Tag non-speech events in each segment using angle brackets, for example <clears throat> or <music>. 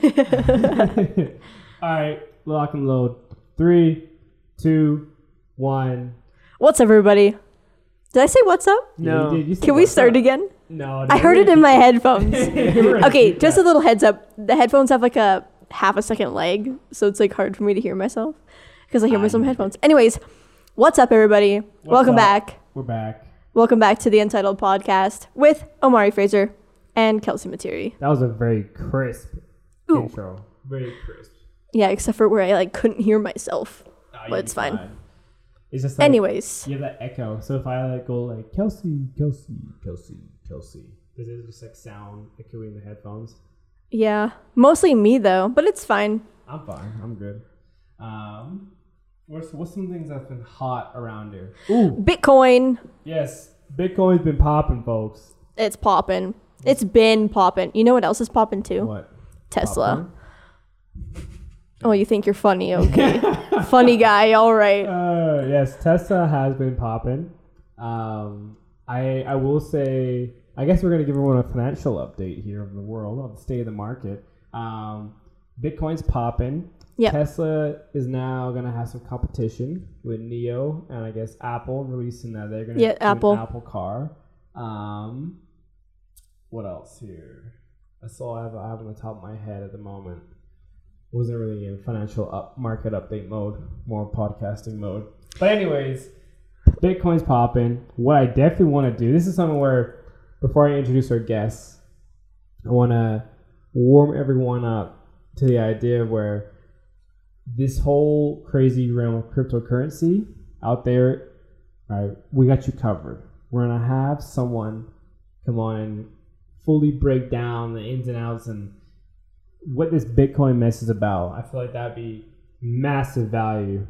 <laughs> All right, lock and load. Three, two, one. What's up, everybody? Did I say what's up? Yeah, you did. You said Can we what's start up. again? No, I heard it in my headphones. <laughs> okay, just a little heads up. The headphones have like a half a second lag, so it's like hard for me to hear myself because I hear myself in headphones. Anyways, what's up, everybody? Welcome up? back. We're back. Welcome back to the Untitled Podcast with Omari Fraser and Kelsey Materi. That was a very crisp Ooh. Very crisp. Yeah, except for where I like couldn't hear myself. Ah, But it's be fine. It's just like, Anyways, you have that echo. So if I like go like Kelsey, Kelsey, Kelsey, Kelsey, does it just like sound echoey in the headphones? yeah, mostly me though, but it's fine. I'm fine. I'm good. Um, what's what's some things that's been hot around here? Ooh, Bitcoin, yes, Bitcoin's been popping, folks. it's popping. It's been popping. You know what else is popping too? What? Tesla. Popcorn? Oh, you think you're funny? Okay, funny guy. All right. <laughs> Uh, yes, Tesla has been popping. Um, I I will say, I guess we're gonna give everyone a financial update here of the world of the state of the market. Um, Bitcoin's popping. Yeah. Tesla is now gonna have some competition with NIO and I guess Apple releasing that they're gonna Yeah, Apple. an Apple car. Um, what else here? I have, I have on the top of my head at the moment. Wasn't really in financial up market update mode, more podcasting mode. But anyways, Bitcoin's popping. What I definitely want to do, this is something where before I introduce our guests, I want to warm everyone up to the idea where this whole crazy realm of cryptocurrency out there, right? We got you covered. We're gonna have someone come on and fully break down the ins and outs and what this Bitcoin mess is about. I feel like that'd be massive value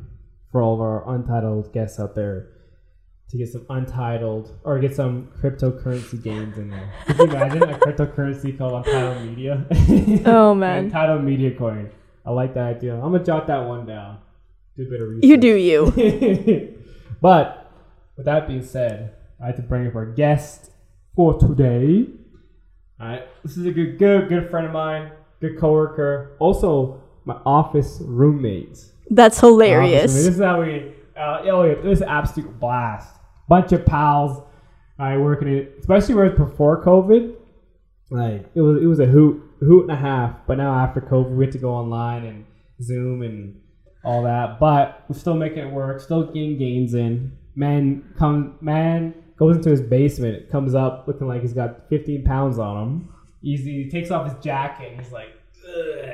for all of our untitled guests out there to get some untitled or get some cryptocurrency gains in there. Could you imagine a cryptocurrency called Untitled Media? <laughs> Oh <laughs> man, Untitled Media Coin. I like that idea. I'm gonna jot that one down. Do a bit of research. you do you. <laughs> but with that being said, I have to bring up our guest for today. All right, this is a good, good, good friend of mine, good coworker, also my office roommate. That's Office hilarious. This is how we. Uh, oh yeah, this is an absolute blast. Bunch of pals. I working it, especially right before COVID. Like it was, it was a hoot, hoot and a half. But now after COVID, we had to go online and Zoom and all that. But we're still making it work. Still getting gains in. Man, come man goes into his basement. Comes up looking like he's got 15 pounds on him. Easy. He takes off his jacket. and He's like, Ugh.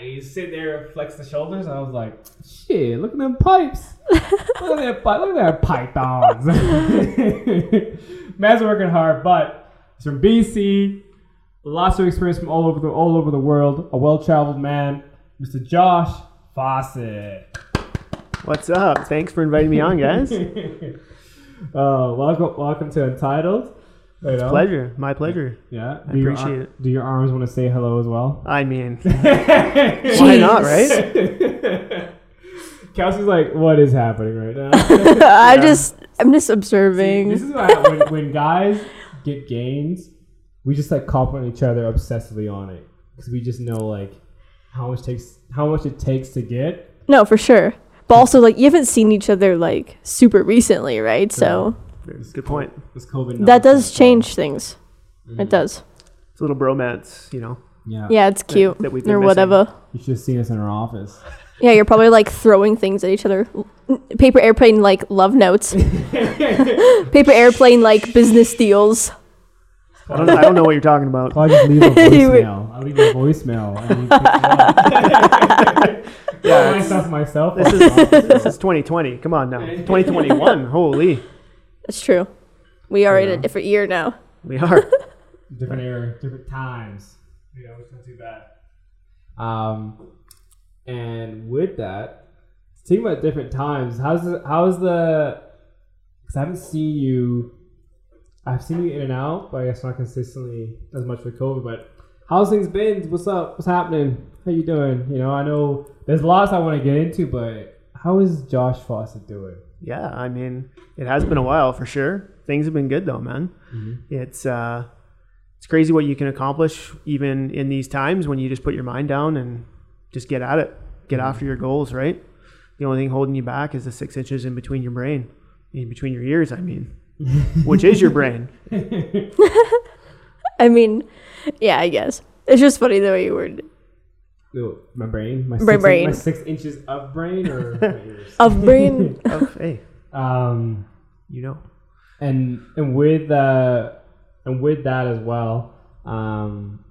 he's sitting there, flex the shoulders. And I was like, shit, look at them pipes. <laughs> look at that pipe. Look at that pythons. Man's working hard, but he's from BC. Lots of experience from all over the all over the world. A well-traveled man, Mr. Josh Fawcett. What's up? Thanks for inviting me on, guys. <laughs> Uh, welcome, welcome to Untitled. You know? Pleasure. My pleasure. Yeah, do your appreciate ar- it. Do your arms want to say hello as well? I mean, <laughs> Why not, right? <laughs> Kelsey's like, what is happening right now? <laughs> I just, I'm just See, observing. this is what when, when guys get gains. We just like compliment each other obsessively on it because we just know like how much takes how much it takes to get. no, for sure. But also, like, you haven't seen each other like super recently, right? So good point. This COVID that does nonsense, change things. It mm-hmm. does. It's a little bromance, you know. Yeah, Yeah, it's cute that we've been or missing. whatever. You should have seen us in our office. <laughs> Yeah, you're probably like throwing things at each other. Paper airplane like love notes. <laughs> Paper airplane like business deals. I don't, I don't know what you're talking about. I'll just leave a <laughs> You would- voicemail. I'll leave a voicemail. And you pick it up. Yeah, myself, myself. This is <laughs> this is 2020. Come on now. 2021. Holy, That's true. We are in a different year now. we are. <laughs> different era, different times. You know, it's not too bad. Um, and with that, speaking about different times, how's the how's the? Because I haven't seen you. I've seen you in and out, but I guess not consistently as much with COVID. But how's things been? What's up? What's happening? How you doing? You know, I know there's lots I want to get into, but how is Josh Fawcett doing? Yeah, I mean, it has been a while for sure. Things have been good though, man. It's uh, it's crazy what you can accomplish even in these times when you just put your mind down and just get at it, get after your goals. Right. The only thing holding you back is the six inches in between your brain, in between your ears. I mean, which is your brain. <laughs> <laughs> I mean, yeah, I guess it's just funny the way you worded it. My brain, my, My six, brain. my six inches of brain or <laughs> my ears? of brain. <laughs> Hey, Um, you know. and and with uh, and with that as well, um,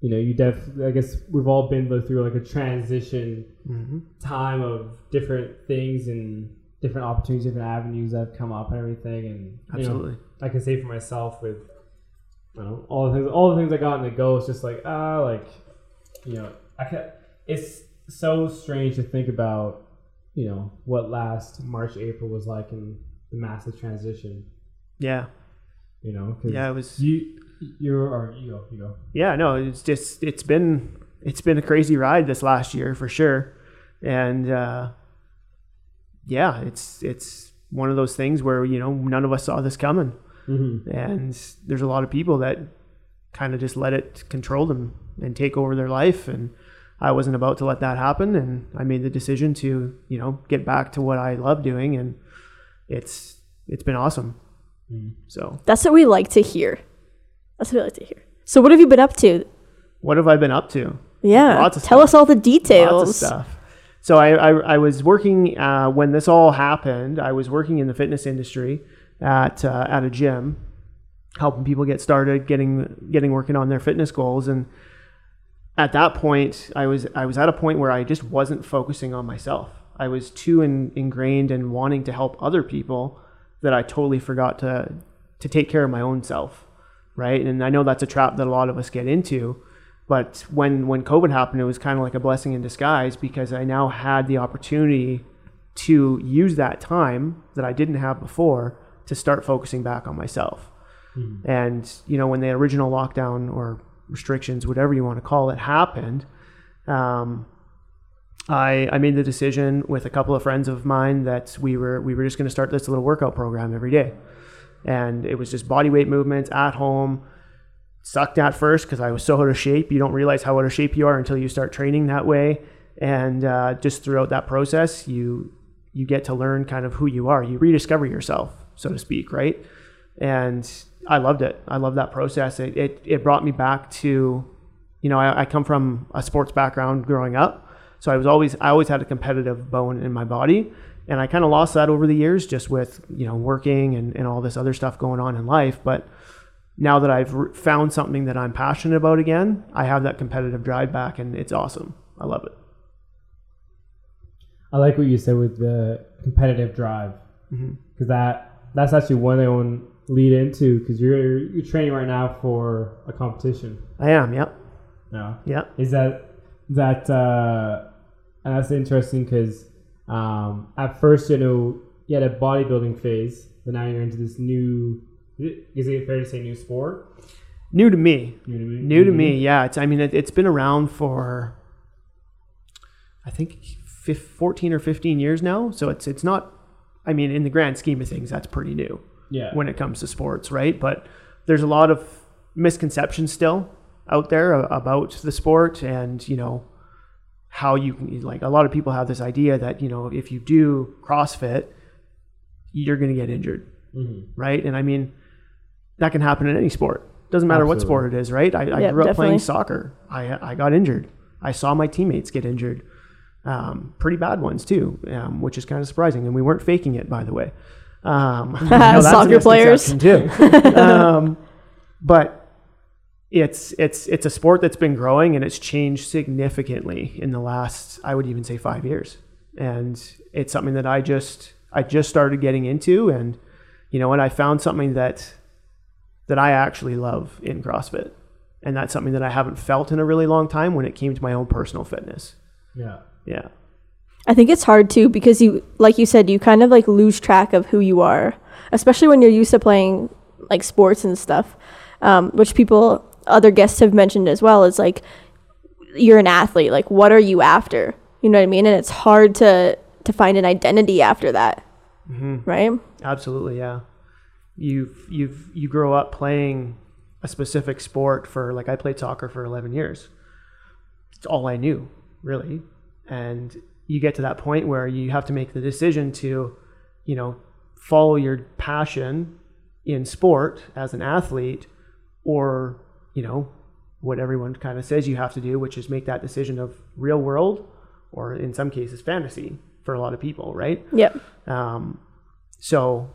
you know, you def. I guess we've all been through like a transition hmm time of different things and different opportunities, different avenues that have come up and everything. And you know, Absolutely. I can say for myself with I don't know, all the things all the things I got in the go, it's just like ah like you know, I can it's so strange to think about, you know, what last March, April was like in the massive transition. Yeah. You know, 'cause Yeah. It was. you you're or you go, you go. yeah no it's just it's been it's been a crazy ride this last year for sure and uh yeah it's it's one of those things where you know none of us saw this coming Mm-hmm. and there's a lot of people that kind of just let it control them and take over their life and i wasn't about to let that happen and i made the decision to you know get back to what i love doing and it's it's been awesome so That's what we like to hear. That's what we like to hear. So, what have you been up to? what have i been up to Yeah, Lots of tell stuff. us all the details. Lots of stuff. So I, I, I was working uh, when this all happened. I was working in the fitness industry at uh, at a gym, helping people get started, getting getting working on their fitness goals. And at that point, I was I was at a point where I just wasn't focusing on myself. I was too in, ingrained in wanting to help other people that I totally forgot to to take care of my own self, right? And I know that's a trap that a lot of us get into. But when when COVID happened, it was kind of like a blessing in disguise because I now had the opportunity to use that time that I didn't have before to start focusing back on myself. Hmm. And you know, when the original lockdown or restrictions, whatever you want to call it, happened, um, I, I made the decision with a couple of friends of mine that we were we were just going to start this little workout program every day, and it was just body weight movements at home. Sucked at first because I was so out of shape. You don't realize how out of shape you are until you start training that way, and uh, just throughout that process, you you get to learn kind of who you are. You rediscover yourself, so to speak, right? And I loved it. I love that process. It, it it brought me back to, you know, I, I come from a sports background growing up, so I was always I always had a competitive bone in my body, and I kind of lost that over the years just with you know working and, and all this other stuff going on in life. But now that I've found something that I'm passionate about again, I have that competitive drive back, and it's awesome. I love it. I like what you said with the competitive drive mm-hmm. because that that's actually one of to lead into because you're you're training right now for a competition. I am. Yep. No, Yep. is that that uh, and that's interesting because um, at first you know you had a bodybuilding phase, but now you're into this new. Is it fair to say new sport? New to me. New to me. New to me, yeah. It's I mean it, it's been around for I think 14 or 15 years now, so it's it's not I mean in the grand scheme of things that's pretty new Yeah. when it comes to sports, right? But there's a lot of misconceptions still out there about the sport and, you know, how you can like a lot of people have this idea that, you know, if you do CrossFit, you're going to get injured, Mhm. right? And I mean that can happen in any sport. Doesn't matter what sport it is, right? I, I Yeah, grew up definitely. playing soccer. I I got injured. I saw my teammates get injured, um, pretty bad ones too, um, which is kind of surprising. And we weren't faking it, by the way. Um, <laughs> I know Soccer players. too. <laughs> um, but it's it's it's a sport that's been growing and it's changed significantly in the last, I would even say, five years. And it's something that I just I just started getting into, and you know what? I found something that that I actually love in CrossFit. And that's something that I haven't felt in a really long time when it came to my own personal fitness. Yeah. Yeah. I think it's hard too because you, like you said, you kind of like lose track of who you are, especially when you're used to playing like sports and stuff, um, which people, other guests have mentioned as well. Is like you're an athlete. Like, what are you after? You know what I mean? And it's hard to to find an identity after that, right? Absolutely, yeah. You've you've you grow up playing a specific sport for like I played soccer for 11 years. It's all I knew, really. And you get to that point where you have to make the decision to, you know, follow your passion in sport as an athlete or, you know, what everyone kind of says you have to do, which is make that decision of real world or in some cases fantasy for a lot of people, right? Yep. Um, so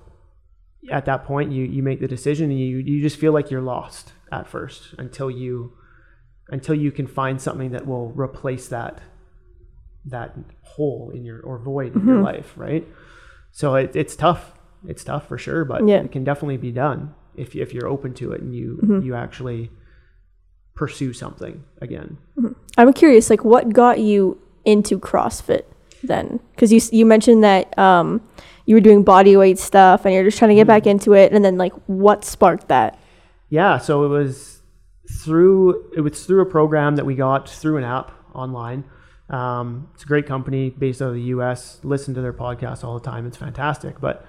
at that point, you you make the decision, and you you just feel like you're lost at first until you until you can find something that will replace that that hole in your or void in your mm-hmm. life, right? So it, it's tough. It's tough for sure, but Yeah. it can definitely be done if if you're open to it and you mm-hmm. you actually pursue something again. Mm-hmm. I'm curious, like, what got you into CrossFit then? Because you you mentioned that um, you were doing body weight stuff and you're just trying to get back into it, and then like, what sparked that? Yeah, so it was through it was through a program that we got through an app online. Um, it's a great company based out of the U.S. Listen to their podcast all the time; it's fantastic. But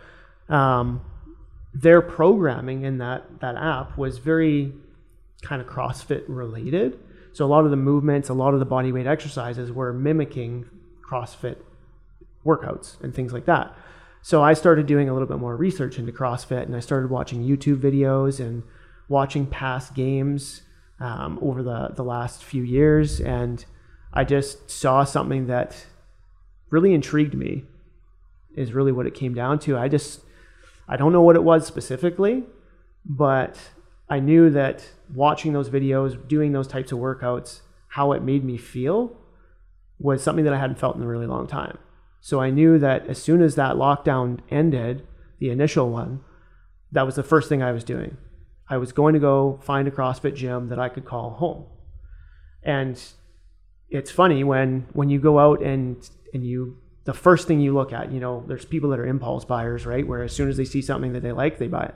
um, their programming in that that app was very kind of CrossFit related. So a lot of the movements, a lot of the body weight exercises were mimicking CrossFit workouts and things like that. So I started doing a little bit more research into CrossFit and I started watching YouTube videos and watching past games um, over the, the last few years. And I just saw something that really intrigued me, is really what it came down to. I just, I don't know what it was specifically, but I knew that watching those videos, doing those types of workouts, how it made me feel was something that I hadn't felt in a really long time. So I knew that as soon as that lockdown ended, the initial one, that was the first thing I was doing. I was going to go find a CrossFit gym that I could call home. And it's funny when when you go out and and you the first thing you look at, you know, there's people that are impulse buyers, right? Where as soon as they see something that they like, they buy it.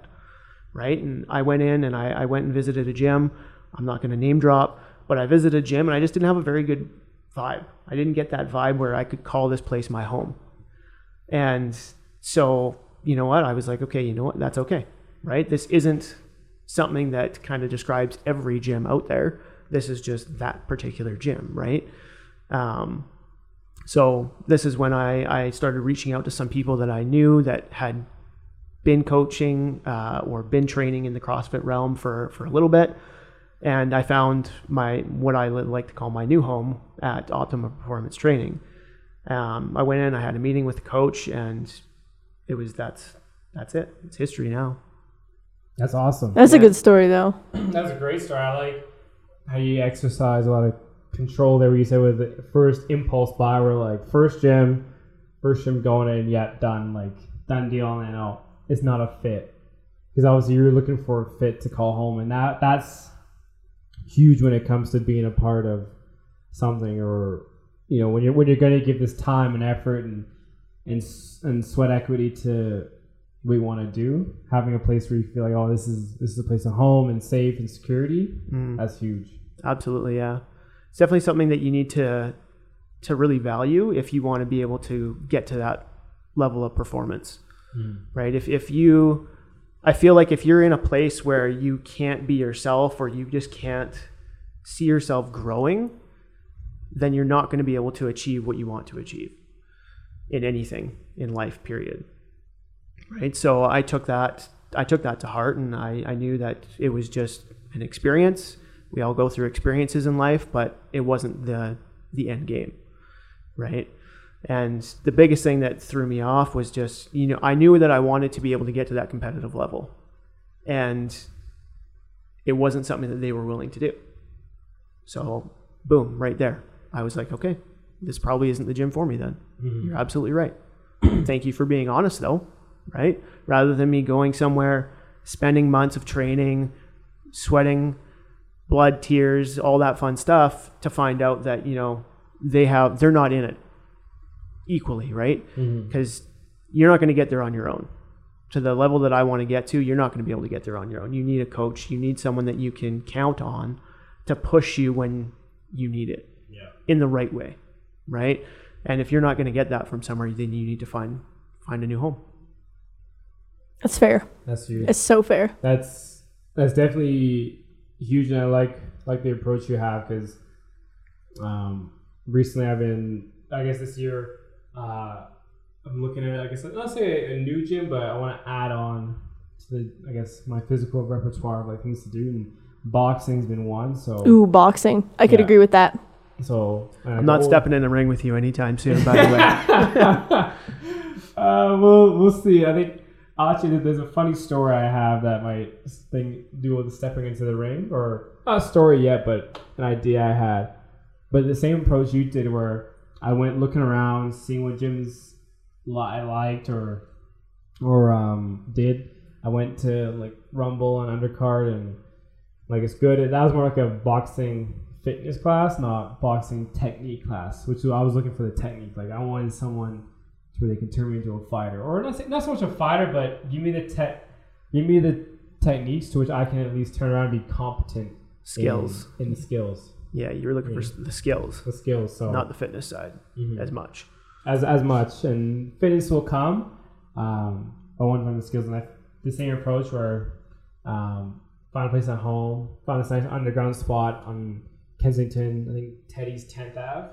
Right. And I went in and I, I went and visited a gym. I'm not going to name drop, but I visited a gym and I just didn't have a very good vibe. I didn't get that vibe where I could call this place my home. And so, you know what? I was like, okay, you know what? That's okay. Right? This isn't something that kind of describes every gym out there. This is just that particular gym, right? Um, so this is when I, I started reaching out to some people that I knew that had been coaching uh, or been training in the CrossFit realm for, for a little bit. And I found my what I like to call my new home at Optima Performance Training. Um, I went in, I had a meeting with the coach, and it was that's that's it. It's history now. That's awesome. That's a good story, though. That's a great story. I like how you exercise a lot of control there. Where you said with the first impulse buy, we're like first gym, first gym going in, yet done, like done deal, and no, it's not a fit because obviously you're looking for a fit to call home, and that that's huge when it comes to being a part of something or you know when you're when you're going to give this time and effort and and and sweat equity to you want to do having a place where you feel like oh this is this is a place of home and safe and security Mm. that's huge Absolutely, yeah. It's definitely something that you need to to really value if you want to be able to get to that level of performance. Right? If if you I feel like if you're in a place where you can't be yourself or you just can't see yourself growing, then you're not going to be able to achieve what you want to achieve in anything in life, period. Right? So I took that I took that to heart and I, I knew that it was just an experience. We all go through experiences in life, but it wasn't the the end game. Right? And the biggest thing that threw me off was just, you know, I knew that I wanted to be able to get to that competitive level. And it wasn't something that they were willing to do. So, boom, right there. I was like, okay, this probably isn't the gym for me then. Mm-hmm. You're absolutely right. <clears throat> Thank you for being honest, though, right? Rather than me going somewhere, spending months of training, sweating, blood, tears, all that fun stuff to find out that, you know, they have, they're not in it equally, right? Mm-hmm. Because you're not going to get there on your own. To the level that I want to get to, you're not going to be able to get there on your own. You need a coach. You need someone that you can count on to push you when you need it yeah in the right way, right? And if you're not going to get that from somewhere, then you need to find find a new home. That's fair. that's huge It's so fair. that's that's definitely huge, and I like like the approach you have because um, recently I've been, I guess this year, uh, I'm looking at, I guess not say a new gym, but I want to add on to the, I guess my physical repertoire of like things to do, and boxing's been one. So Ooh, boxing. I could Yeah. agree with that. so and I I'm not go- stepping in the ring with you anytime soon, by the way. <laughs> uh, we'll we'll see. I think actually there's a funny story I have that might thing do with stepping into the ring, or not a story yet, but an idea I had. But the same approach you did, where I went looking around, seeing what gyms I liked or or um, did. I went to like Rumble and Undercard, and like it's good. That was more like a boxing fitness class, not boxing technique class. Which I was looking for the technique. Like I wanted someone where they can turn me into a fighter, or not, not so much a fighter, but give me the tech, give me the techniques to which I can at least turn around and be competent skills. in, the skills, Yeah, you were looking for the skills, the skills. So not the fitness side Mhm. as much. as as much, and fitness will come. Um, I want to learn the skills, and I, the same approach where um, find a place at home, find this nice underground spot on Kensington. I think Teddy's 10th Ave.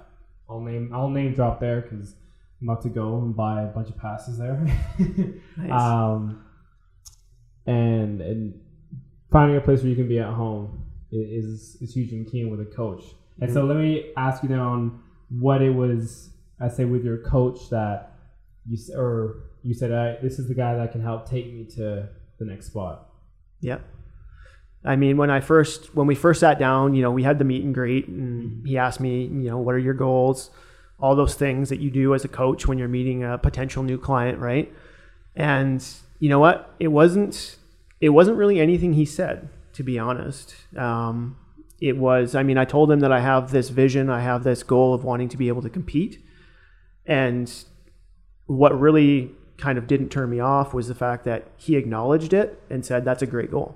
I'll name I'll name drop there because I'm about to go and buy a bunch of passes there. <laughs> Nice. um, and and finding a place where you can be at home is is huge and key with a coach. And so let me ask you now on what it was. I say with your coach that you or you said I, this is the guy that can help take me to the next spot. Yep. I mean, when I first when we first sat down, you know, we had the meet and greet, and he asked me, you know, what are your goals, all those things that you do as a coach when you're meeting a potential new client, right? And you know what? It wasn't it wasn't really anything he said, to be honest. Um, it was, I mean, I told him that I have this vision, I have this goal of wanting to be able to compete, and what really kind of didn't turn me off was the fact that he acknowledged it and said that's a great goal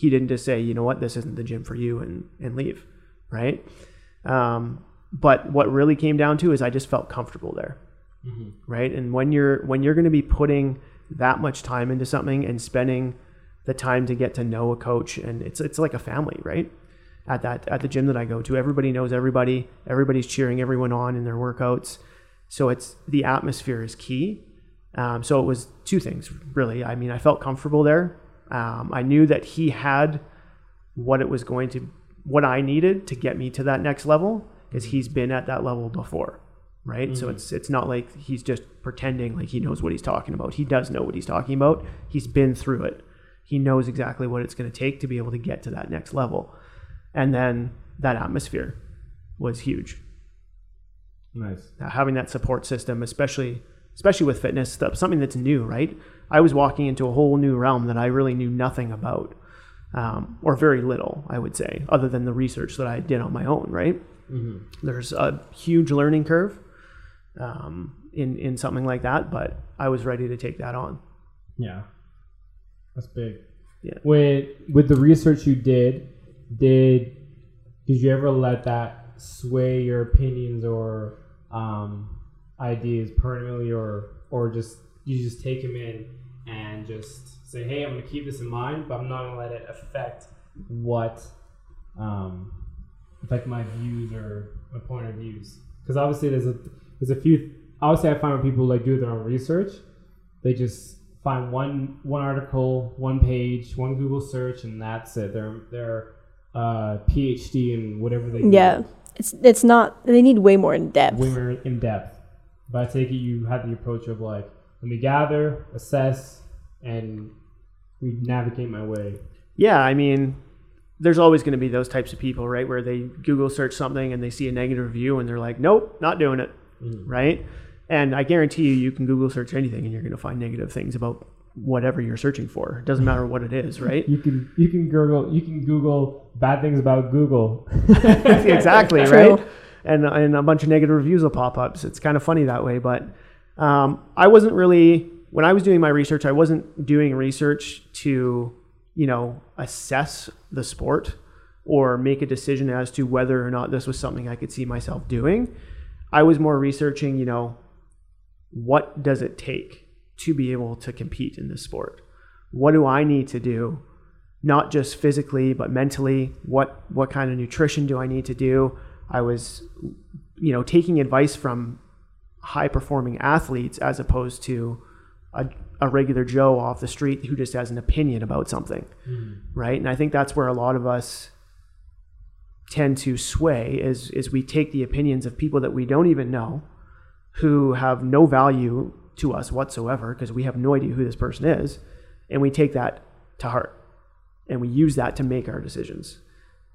he didn't just say you know what this isn't the gym for you and and leave right um, but what really came down to is i just felt comfortable there right? And when you're when you're going to be putting that much time into something and spending the time to get to know a coach and it's it's like a family right? At that at the gym that I go to everybody knows everybody everybody's cheering everyone on in their workouts. So it's the atmosphere is key. Um, so it was two things really. I mean I felt comfortable there. Um, I knew that he had what it was going to what I needed to get me to that next level because he's been at that level before right? So it's it's not like he's just pretending like he knows what he's talking about. He does know what he's talking about. He's been through it. He knows exactly what it's going to take to be able to get to that next level. And then that atmosphere was huge. Nice. uh, having that support system, especially especially with fitness, that's something that's new, right? I was walking into a whole new realm that I really knew nothing about, um, or very little, I would say, other than the research that I did on my own, right? There's a huge learning curve um, in in something like that, but I was ready to take that on. Yeah, that's big. Yeah. With with the research you did, did did you ever let that sway your opinions or um, ideas permanently, or or just you just take them in and just say, hey, I'm gonna keep this in mind, but I'm not gonna let it affect what um, affect my views or my point of views. Because obviously there's a there's a few. Obviously, I find when people like do their own research, they just find one one article, one page, one Google search, and that's it. They're they're uh, PhD in whatever they do. Yeah, it's it's not. They need way more in depth. way more in depth. But I take it you had the approach of like, let me gather, assess, and we navigate my way. Yeah, I mean, there's always going to be those types of people, right? Where they Google search something and they see a negative review and they're like, nope, not doing it, right? And I guarantee you, you can Google search anything and you're going to find negative things about whatever you're searching for. It doesn't matter what it is, right? You can you can Google you can Google bad things about Google. <laughs> <laughs> exactly, True. right? And and a bunch of negative reviews will pop up. So it's kind of funny that way. But um, I wasn't really when I was doing my research. I wasn't doing research to you know assess the sport or make a decision as to whether or not this was something I could see myself doing. I was more researching, you know, what does it take to be able to compete in this sport? What do I need to do not just physically but mentally. What what kind of nutrition do I need to do? I was, you know, taking advice from high performing athletes as opposed to a, a regular Joe off the street who just has an opinion about something, hmm. right? And I think that's where a lot of us tend to sway is is we take the opinions of people that we don't even know who have no value to us whatsoever because we have no idea who this person is and we take that to heart. And we use that to make our decisions.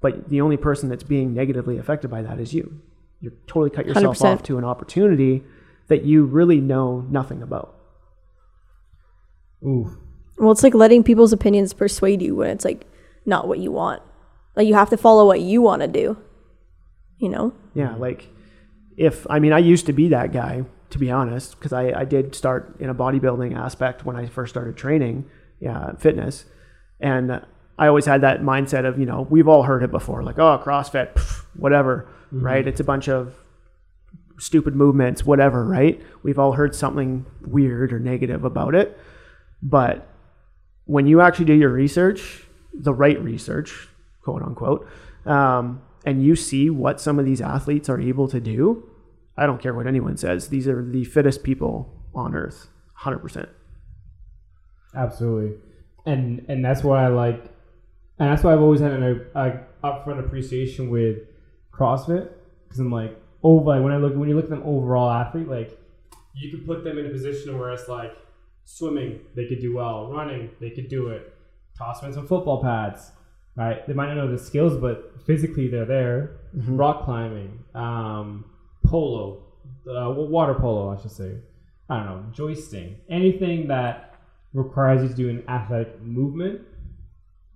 But the only person that's being negatively affected by that is you. You totally cut yourself 100%. off to an opportunity that you really know nothing about Ooh. Well, it's like letting people's opinions persuade you when it's like not what you want. Like you have to follow what you want to do. You know? Yeah, like if I mean I used to be that guy to be honest because I, I did start in a bodybuilding aspect when I first started training, yeah, fitness, and I always had that mindset of you know we've all heard it before like oh CrossFit, pff, whatever, mm-hmm. right? It's a bunch of stupid movements, whatever, right? We've all heard something weird or negative about it, but when you actually do your research, the right research, quote unquote, um, and you see what some of these athletes are able to do, I don't care what anyone says. These are the fittest people on earth, hundred percent. Absolutely, and and that's why I like, and that's why I've always had an a, upfront appreciation with CrossFit because I'm like, oh, when I look when you look at them overall athlete, like you could put them in a position where it's like swimming, they could do well, running, they could do it, toss them in some football pads, right? They might not know the skills, but physically they're there. Rock climbing, um, polo, uh, water polo, I should say. I don't know, joisting, anything that requires you to do an athletic movement,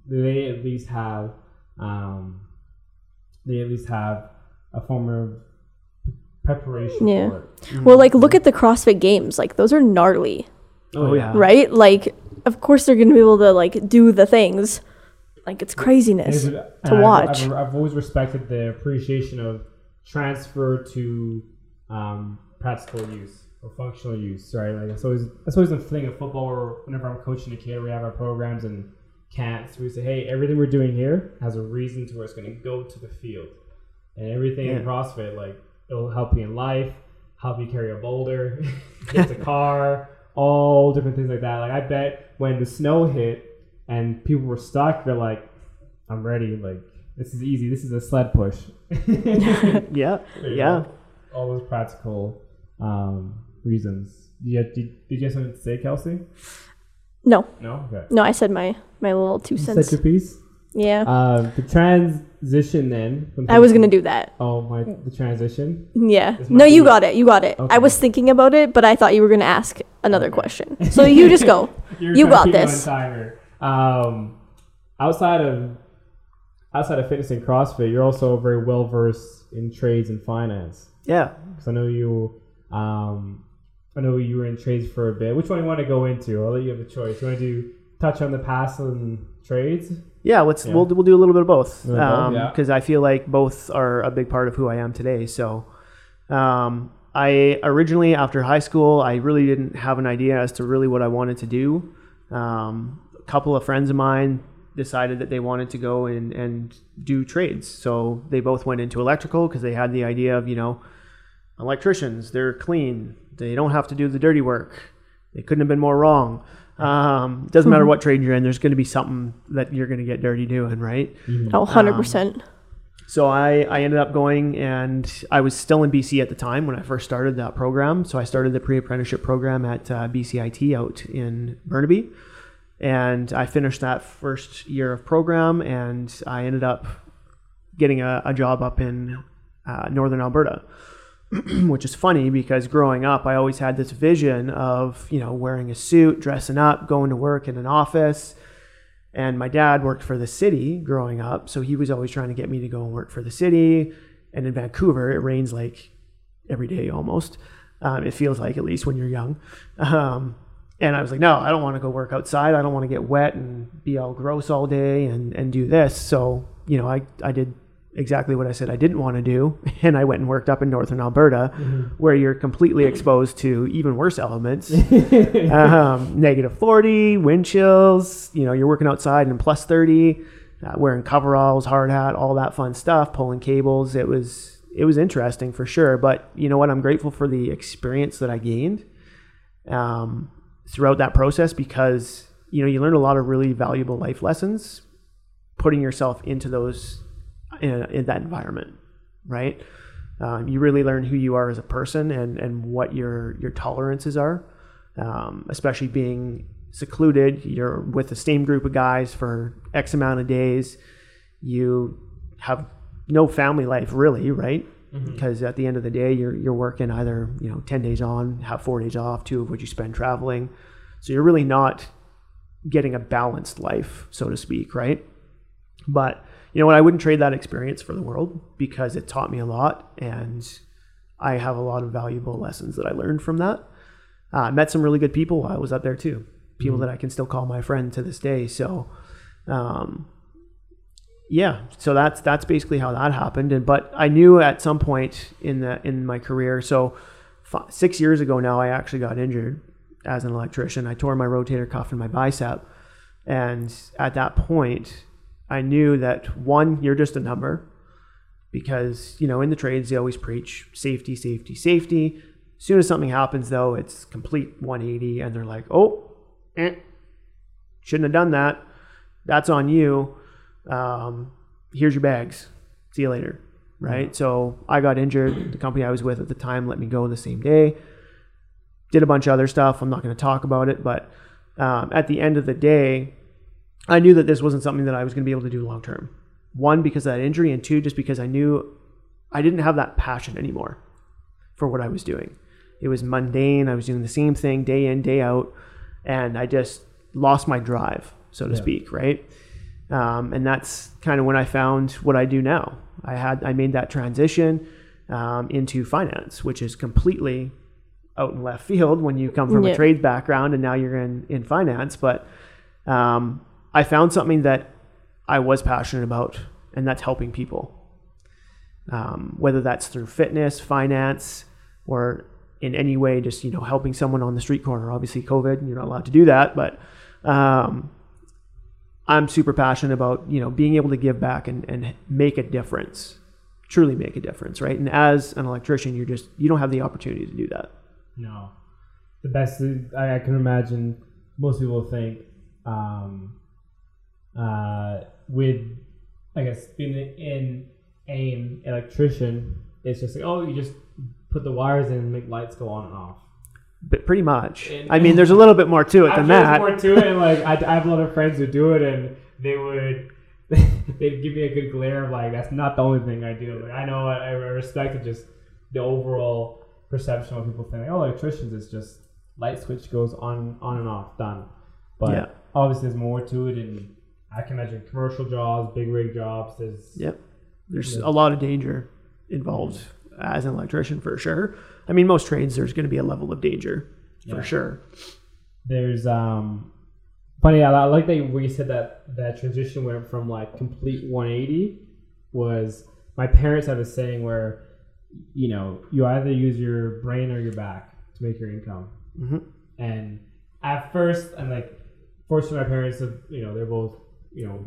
they at least have, um, they at least have a form of preparation Yeah. for it. Well, like look at the CrossFit games. Like those are gnarly, Oh, yeah. right? Like of course they're going to be able to like do the things. Like it's craziness. And to I've- watch. I've, I've always respected the appreciation of transfer to um, practical use or functional use, right? Like that's always that's always a thing of football. Where whenever I'm coaching a kid, we have our programs and camps. We say, hey, everything we're doing here has a reason to where it's going to go to the field, and everything in Yeah. CrossFit, like it'll help you in life, help you carry a boulder, <laughs> get the car, all different things like that. Like I bet when the snow hit and people were stuck, they're like, I'm ready. Like this is easy. This is a sled push. <laughs> <laughs> Yeah, yeah. go. All those practical um, reasons. Did you, did, did you have something to say, Kelsey? no, No. Okay. no, I said my my little two You said cents. your piece. Yeah, Um, the transition then. I was gonna do that. Oh my! The transition. Yeah. No, you got it. You got it. Okay. I was thinking about it, but I thought you were gonna ask another Okay. question. So you just go. <laughs> You're You trying to got keep me on this. Timer. Um, outside of outside of fitness and CrossFit, you're also very well versed in trades and finance. Yeah. Because I know you, um, I know you were in trades for a bit. Which one do you want to go into? I'll let you have a choice. You want to do touch on the past and trades? Yeah, let's Yeah. we'll we'll do a little bit of both A little bit of Um because yeah. I feel like both are a big part of who I am today. So, um, I originally after high school, I really didn't have an idea as to really what I wanted to do. Um, a couple of friends of mine decided that they wanted to go and and do trades, so they both went into electrical because they had the idea of you know electricians they're clean they don't have to do the dirty work they couldn't have been more wrong. Um, doesn't matter what trade you're in there's going to be something that you're going to get dirty doing right? Oh, 100%. So I, I ended up going and i was still in bc at the time when i first started that program. So i started the pre-apprenticeship program at uh, bcit out in burnaby. And i finished that first year of program and i ended up getting a, a job up in uh, northern alberta <clears throat> which is funny because growing up i always had this vision of you know wearing a suit dressing up going to work in an office and my dad worked for the city growing up so he was always trying to get me to go and work for the city. And in vancouver it rains like every day almost. Um, it feels like at least when you're young. Um, and i was like no i don't want to go work outside. I don't want to get wet and be all gross all day and, and do this. So you know I, I did exactly what I said I didn't want to do, <laughs> and I went and worked up in northern Alberta, where you're completely exposed to even worse elements, <laughs> um, negative forty, wind chills. You know, you're working outside in plus thirty, uh, wearing coveralls, hard hat, all that fun stuff, pulling cables. It was it was interesting for sure. But you know what? I'm grateful for the experience that I gained um, throughout that process because you know you learn a lot of really valuable life lessons putting yourself into those in, in that environment right? Um, you really learn who you are as a person and and what your your tolerances are. Um, especially being secluded you're with the same group of guys for x amount of days. You have no family life really right? Because at the end of the day you're you're working either you know 10 days on have 4 days off two of which you spend traveling. So you're really not getting a balanced life so to speak right? But you know what I wouldn't trade that experience for the world because it taught me a lot and I have a lot of valuable lessons that I learned from that. Uh, I met some really good people while I was up there too. People that I can still call my friend to this day. So um, yeah so that's that's basically how that happened. And but i knew at some point in the in my career so six years ago now i actually got injured as an electrician. I tore my rotator cuff in my bicep. And at that point i knew that one you're just a number because you know in the trades they always preach safety safety safety as soon as something happens though it's complete 180 and they're like oh eh, shouldn't have done that that's on you um, here's your bags. See you later. Right. So I got injured. The company I was with at the time let me go the same day. Did a bunch of other stuff. I'm not going to talk about it. But um, at the end of the day, I knew that this wasn't something that I was going to be able to do long term. One, because of that injury, and two, just because I knew I didn't have that passion anymore for what I was doing. It was mundane. I was doing the same thing day in, day out. And I just lost my drive, so to Yeah. speak. Right um, and that's kind of when I found what I do now. I had I made that transition um, into finance, which is completely out in left field when you come from Yeah. a trades background and now you're in in finance. But um, I found something that I was passionate about, and that's helping people. Um, whether that's through fitness, finance, or in any way, just you know, helping someone on the street corner. Obviously, COVID, you're not allowed to do that, but um, I'm super passionate about you know being able to give back and, and make a difference, truly make a difference, right? And as an electrician, you're just you don't have the opportunity to do that. No. The best I, I can imagine most people think um, uh, with, I guess, being in an electrician, it's just like, oh, you just put the wires in and make lights go on and off. But pretty much, And- I mean, there's a little bit more to it than that. there's more to it, and like I, I have a lot of friends who do it, and they would <laughs> they'd give me a good glare of like that's not the only thing I do. Like I know I, I respect it, just the overall perception of people think, oh, electricians is just light switch goes on on and off, done. But Yeah. obviously, there's more to it, and I can imagine commercial jobs, big rig jobs. There's Yep. There's a lot of danger involved as an electrician for sure. I mean, most trades there's going to be a level of danger Yeah. for sure. there's um funny I, I like that where you said that that transition went from like complete 180 was my parents have a saying where you know you either use your brain or your back to make your income hmm and at first and like fortunately my parents have you know they're both you know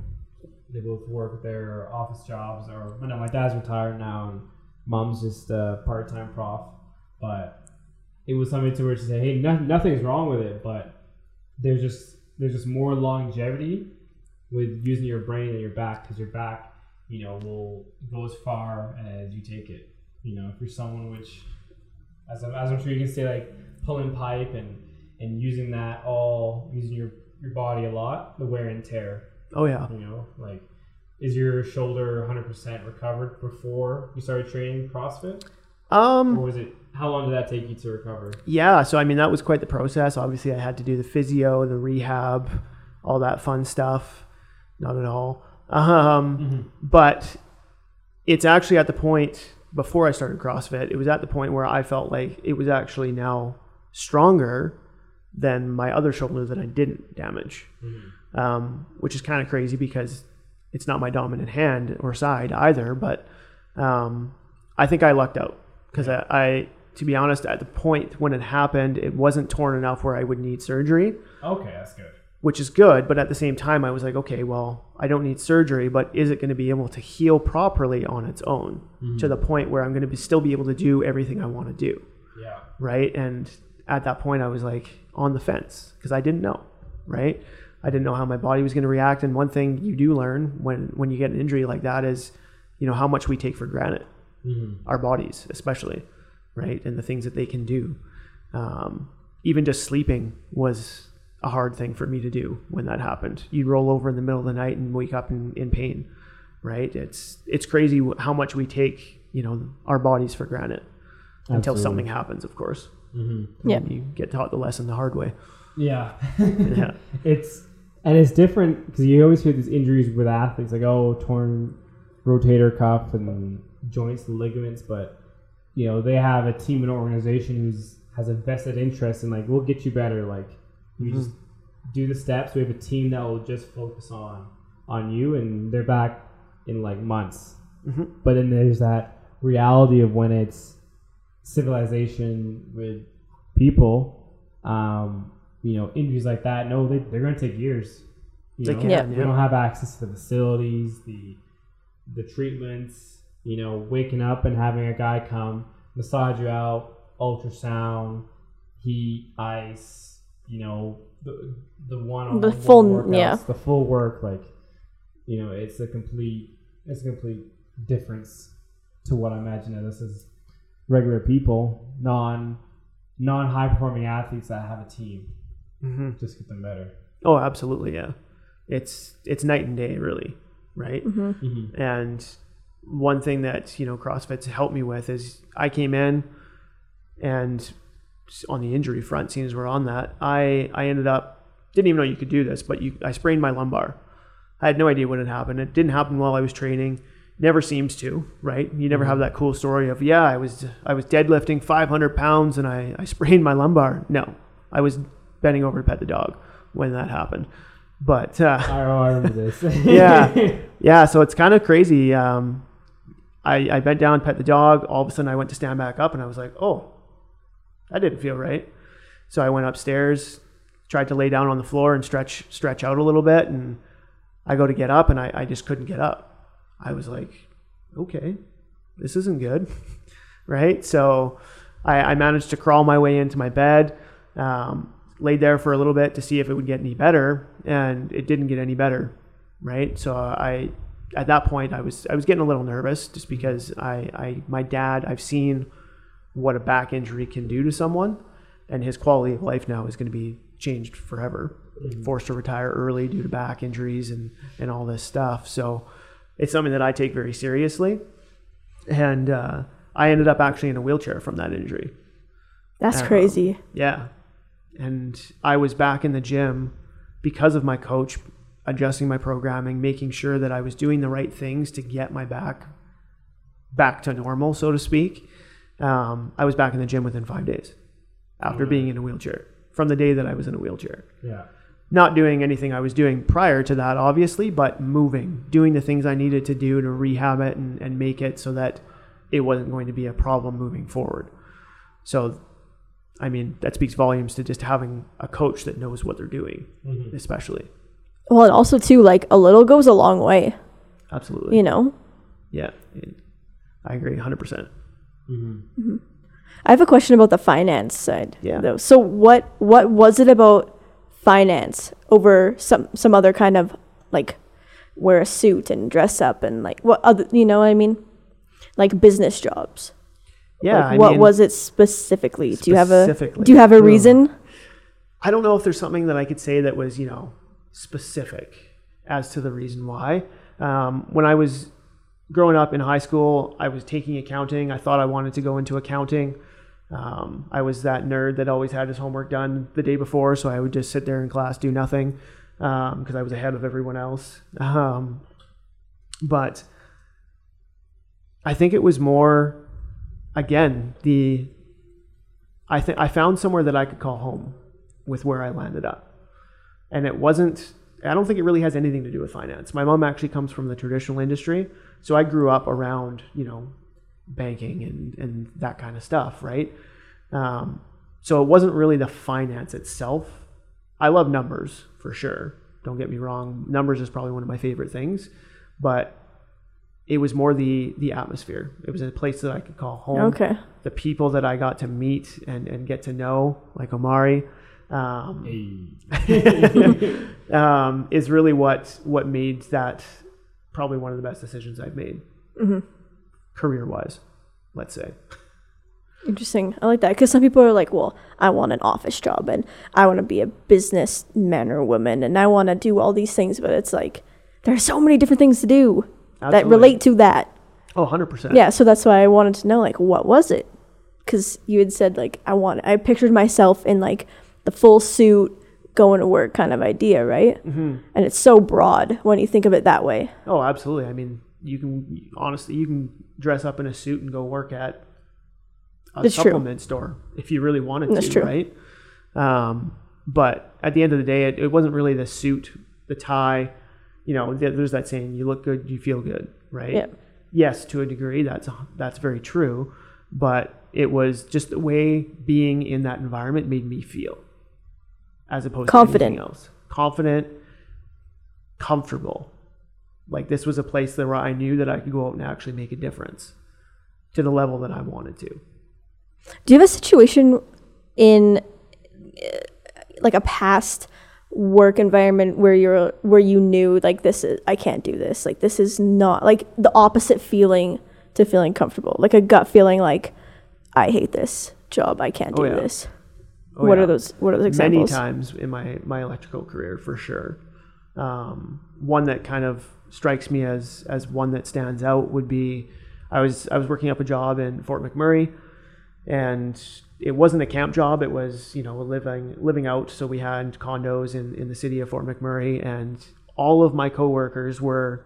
they both work their office jobs or no my dad's retired now and mom's just a part-time prof but it was something to where she said hey no, nothing's wrong with it but there's just there's just more longevity with using your brain and your back because your back you know will go as far as you take it. You know if you're someone which as I'm, as I'm sure you can say like pulling pipe and and using that all using your your body a lot the wear and tear Oh yeah. you know like is your shoulder 100% recovered before you started training CrossFit Um. or was it how long did that take you to recover Yeah. So I mean, that was quite the process. Obviously, I had to do the physio, the rehab, all that fun stuff. Not at all. Um. But it's actually at the point before I started CrossFit. It was at the point where I felt like it was actually now stronger than my other shoulder that I didn't damage. Um, which is kind of crazy because it's not my dominant hand or side either. But um, I think I lucked out because I, I, to be honest, at the point when it happened, it wasn't torn enough where I would need surgery, Okay, that's good. which is good. But at the same time, I was like, okay, well, I don't need surgery, but is it going to be able to heal properly on its own to the point where I'm going to be, still be able to do everything I want to do? Yeah. right? And at that point, I was like on the fence because I didn't know, right? I didn't know how my body was going to react. And one thing you do learn when when you get an injury like that is, you know, how much we take for granted, Mm-hmm. our bodies especially, right, and the things that they can do. Um, even just sleeping was a hard thing for me to do when that happened. You'd roll over in the middle of the night and wake up in, in pain, right? It's it's crazy how much we take, you know, our bodies for granted until something happens, of course. Mm-hmm. Yeah. You get taught the lesson the hard way. Yeah. <laughs> Yeah. it's and it's different because you always hear these injuries with athletes like oh torn rotator cuff and joints and ligaments but you know they have a team and organization who's has a vested interest in like we'll get you better like you just do the steps. We have a team that will just focus on on you and they're back in like months. Mhm. but then there's that reality of when it's civilization with people um, you know, injuries like that, no, they, they're going to take years. You They know? can, Yeah. We yeah. don't have access to the facilities, the the treatments. You know, waking up and having a guy come massage you out, ultrasound, heat, ice. You know, the the one The full- yeah. the full work. Like, you know, it's a complete it's a complete difference to what I imagine of this as regular people, non non high performing athletes that have a team. Hmm Just get them better. Oh, absolutely. Yeah. It's it's night and day, really, right? Mm-hmm. Mm-hmm. And one thing that you know CrossFit's helped me with is I came in and on the injury front, seeing as we're on that, I I ended up didn't even know you could do this, but you I sprained my lumbar. I had no idea what had happened. It didn't happen while I was training. Never seems to, right? You never have that cool story of yeah, I was I was deadlifting 500 pounds and I I sprained my lumbar. No, I was bending over to pet the dog when that happened. But uh, I, oh, I remember this. <laughs> <laughs> Yeah. yeah, so it's kind of crazy. Um, I, I bent down, pet the dog. All of a sudden, I went to stand back up, and I was like, "Oh, that didn't feel right." So I went upstairs, tried to lay down on the floor and stretch stretch out a little bit, and I go to get up, and I, I just couldn't get up. I was like, "Okay, this isn't good," <laughs> right? So I, I managed to crawl my way into my bed. Um, laid there for a little bit to see if it would get any better, and it didn't get any better right? So I, at that point, I was I was getting a little nervous just because I, I my dad I've seen what a back injury can do to someone, and his quality of life now is going to be changed forever. Forced to retire early due to back injuries and and all this stuff. So it's something that I take very seriously, and uh, I ended up actually in a wheelchair from that injury. That's Um, crazy. Yeah. And I was back in the gym because of my coach adjusting my programming, making sure that I was doing the right things to get my back back to normal, so to speak. Um, I was back in the gym within five days after being in a wheelchair from the day that I was in a wheelchair. yeah. Not doing anything I was doing prior to that, obviously, but moving, doing the things I needed to do to rehab it and, and make it so that it wasn't going to be a problem moving forward. So, I mean, that speaks volumes to just having a coach that knows what they're doing, Mm-hmm. especially. Well, and also too, like a little goes a long way. Absolutely. You know. Yeah. I agree 100%. Mm-hmm. I have a question about the finance side. Yeah. Though. So what what was it about finance over some some other kind of like wear a suit and dress up and like what other you know what I mean? Like business jobs. Yeah. Like, I what mean, was it specifically? Do you have a do you have a reason? I don't know if there's something that I could say that was, you know, specific as to the reason why. Um, when I was growing up in high school, I was taking accounting. I thought I wanted to go into accounting. Um, I was that nerd that always had his homework done the day before, so I would just sit there in class, do nothing, because I was ahead of everyone else. Um, but I think it was more, again, the I think I found somewhere that I could call home with where I landed up. And it wasn't I don't think it really has anything to do with finance. My mom actually comes from the traditional industry, so I grew up around you know banking and and that kind of stuff, right? Um, so it wasn't really the finance itself. I love numbers for sure. Don't get me wrong. Numbers is probably one of my favorite things, but it was more the the atmosphere. It was a place that I could call home. Okay. The people that I got to meet and, and get to know, like Omari, um, Hey. <laughs> um, is really what what made that probably one of the best decisions I've made, career wise. Let's say. Interesting. I like that because some people are like, well, I want an office job and I want to be a businessman or woman and I want to do all these things, but it's like there are so many different things to do that relate to that. Oh, 100%. Yeah, so that's why I wanted to know like what was it? Because you had said like I want. I pictured myself in like the full suit, going to work kind of idea, right? Mm-hmm. And it's so broad when you think of it that way. Oh, absolutely. I mean, you can honestly, you can dress up in a suit and go work at a It's true. supplement store if you really wanted That's to, true. right? Um, but at the end of the day, it, it wasn't really the suit, the tie. You know, there's that saying: "You look good, you feel good," right? Yeah. Yes, to a degree, that's that's very true. But it was just the way being in that environment made me feel, as opposed Confident. to anything else. Confident, comfortable. Like this was a place that where I knew that I could go out and actually make a difference to the level that I wanted to. Do you have a situation in like a past work environment where you're where you knew like this is I can't do this. Like this is not like the opposite feeling to feeling comfortable. Like a gut feeling like I hate this job. I can't do Oh, yeah. this. Oh, what yeah. are those what are those examples? Many times in my my electrical career, for sure. Um, one that kind of strikes me as as one that stands out would be I was I was working up a job in Fort McMurray, and it wasn't a camp job. It was you know living living out. So we had condos in in the city of Fort McMurray, and all of my coworkers were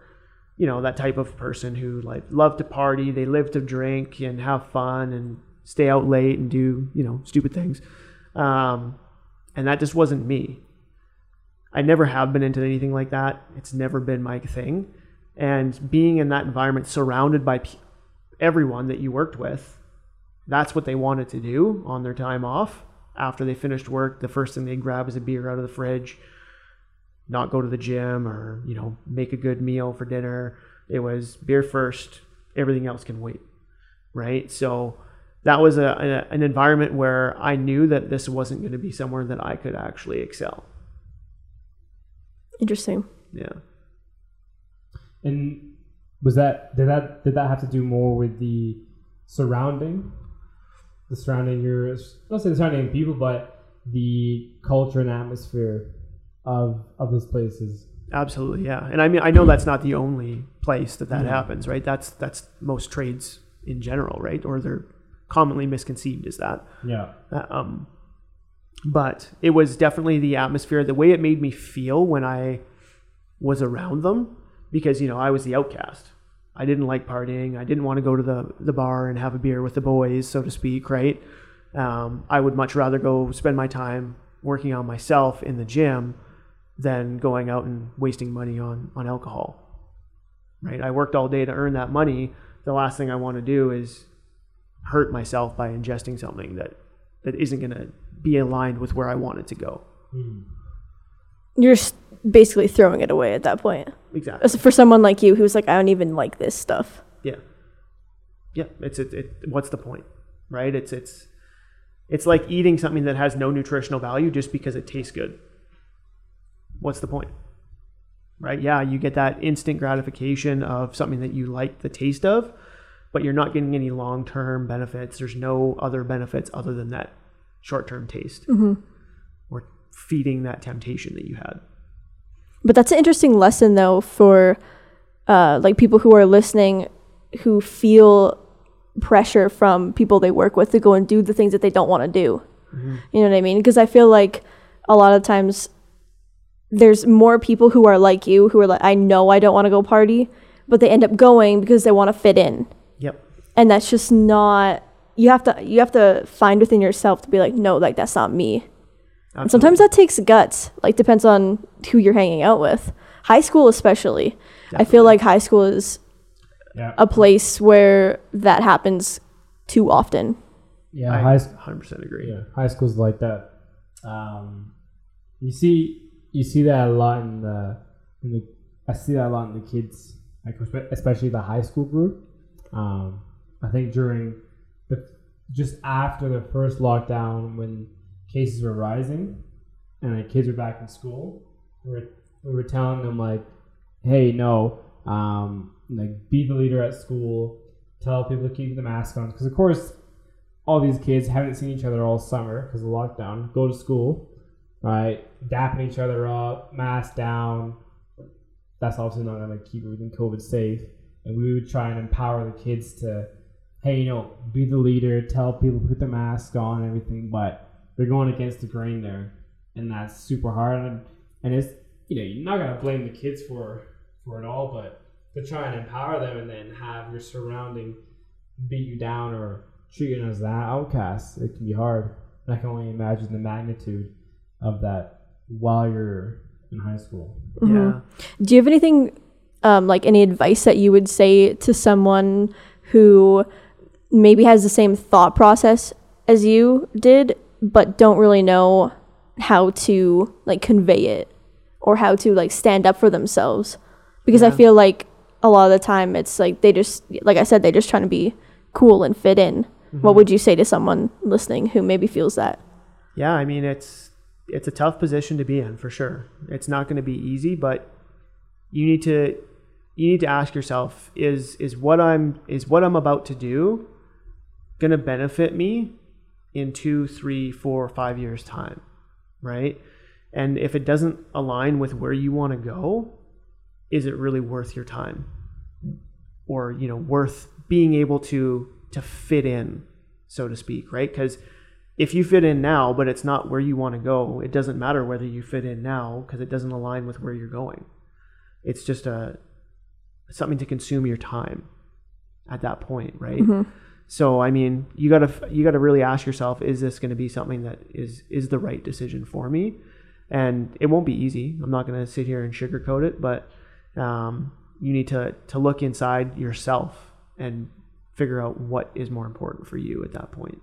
you know that type of person who like loved to party. They lived to drink and have fun and stay out late and do you know stupid things. Um, and that just wasn't me. I never have been into anything like that. It's never been my thing. And being in that environment, surrounded by everyone that you worked with, that's what they wanted to do on their time off. After they finished work, the first thing they grab is a beer out of the fridge, not go to the gym or, you know, make a good meal for dinner. It was beer first, everything else can wait. Right? So that was a, a an environment where I knew that this wasn't going to be somewhere that I could actually excel. Interesting. Yeah. And was that did that did that have to do more with the surrounding, the surrounding your not say the surrounding people, but the culture and atmosphere of of those places. Absolutely, yeah. And I mean, I know that's not the only place that that Yeah. happens, right? That's that's most trades in general, right? Or they're commonly misconceived as that. Yeah. Uh, Um, but it was definitely the atmosphere, the way it made me feel when I was around them, because you know I was the outcast. I didn't like partying. I didn't want to go to the the bar and have a beer with the boys, so to speak, right? Um, I would much rather go spend my time working on myself in the gym than going out and wasting money on on alcohol. Right? I worked all day to earn that money. The last thing I want to do is hurt myself by ingesting something that that isn't going to be aligned with where I want it to go. You're s- basically throwing it away at that point. Exactly. For someone like you who's like I don't even like this stuff. Yeah. Yeah. It's it, it. What's the point, right? It's it's it's like eating something that has no nutritional value just because it tastes good. What's the point? Right? Yeah, you get that instant gratification of something that you like the taste of, but you're not getting any long term benefits. There's no other benefits other than that short term taste mm-hmm. or feeding that temptation that you had. But that's an interesting lesson, though, for uh, like people who are listening, who feel pressure from people they work with to go and do the things that they don't want to do. You know what I mean? Because I feel like a lot of times there's more people who are like you, who are like, I know I don't want to go party, but they end up going because they want to fit in, Yep. and that's just not. You have to you have to find within yourself to be like, no, like that's not me. And sometimes that takes guts. Like depends on who you're hanging out with. High school especially. I feel like high school is Yeah. a place where that happens too often. Yeah, I high 100% agree. Yeah, high school's like that. Um, you see, you see that a lot in the, in the. I see that a lot in the kids, like especially the high school group. Um, I think during the just after the first lockdown, when cases were rising, and the kids were back in school, we were, we were telling them like, "Hey, no, um, like be the leader at school. Tell people to keep the mask on, because of course." all these kids haven't seen each other all summer because of lockdown. Go to school, right? Dapping each other up, mask down. That's obviously not going to keep everything COVID safe. And we would try and empower the kids to, hey, you know, be the leader, tell people to put their mask on everything. But they're going against the grain there, and that's super hard. And, and it's you know you're not going to blame the kids for for it all, but to try and empower them and then have your surrounding beat you down or treat you as that outcast, it can be hard. And I can only imagine the magnitude of that while you're in high school. Yeah. Do you have anything, um, like any advice that you would say to someone who maybe has the same thought process as you did, but don't really know how to like convey it or how to like stand up for themselves? Because I feel like a lot of the time it's like they just, like I said, they're just trying to be cool and fit in. What mm-hmm. would you say to someone listening who maybe feels that? Yeah, I mean it's it's a tough position to be in for sure. It's not going to be easy, but you need to you need to ask yourself is is what I'm is what I'm about to do going to benefit me in two, three, four, five years time, right? And if it doesn't align with where you want to go, is it really worth your time, or you know worth being able to to fit in, so to speak, right? Because if you fit in now, but it's not where you want to go, it doesn't matter whether you fit in now because it doesn't align with where you're going. It's just a something to consume your time at that point, right? Mm-hmm. So I mean, you gotta you gotta really ask yourself: Is this going to be something that is is the right decision for me? And it won't be easy. I'm not going to sit here and sugarcoat it, but um, you need to to look inside yourself and figure out what is more important for you at that point.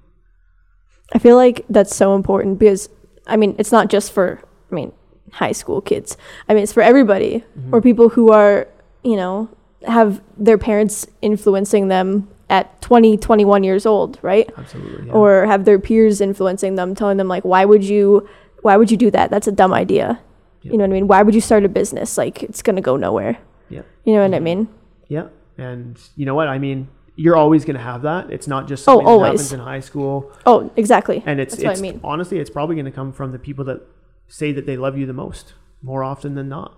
I feel like that's so important because I mean it's not just for I mean high school kids. I mean it's for everybody or people who are, you know, have their parents influencing them at 20, 21 years old, right? Absolutely. yeah. Or have their peers influencing them telling them like why would you why would you do that? That's a dumb idea. Yeah. You know what I mean? Why would you start a business? Like it's going to go nowhere. Yeah. You know what I mean? Yeah, and you know what I mean. You're always going to have that. It's not just Oh, something that always. happens in high school, Oh, exactly. and it's That's what I it's mean. honestly, it's probably going to come from the people that say that they love you the most more often than not,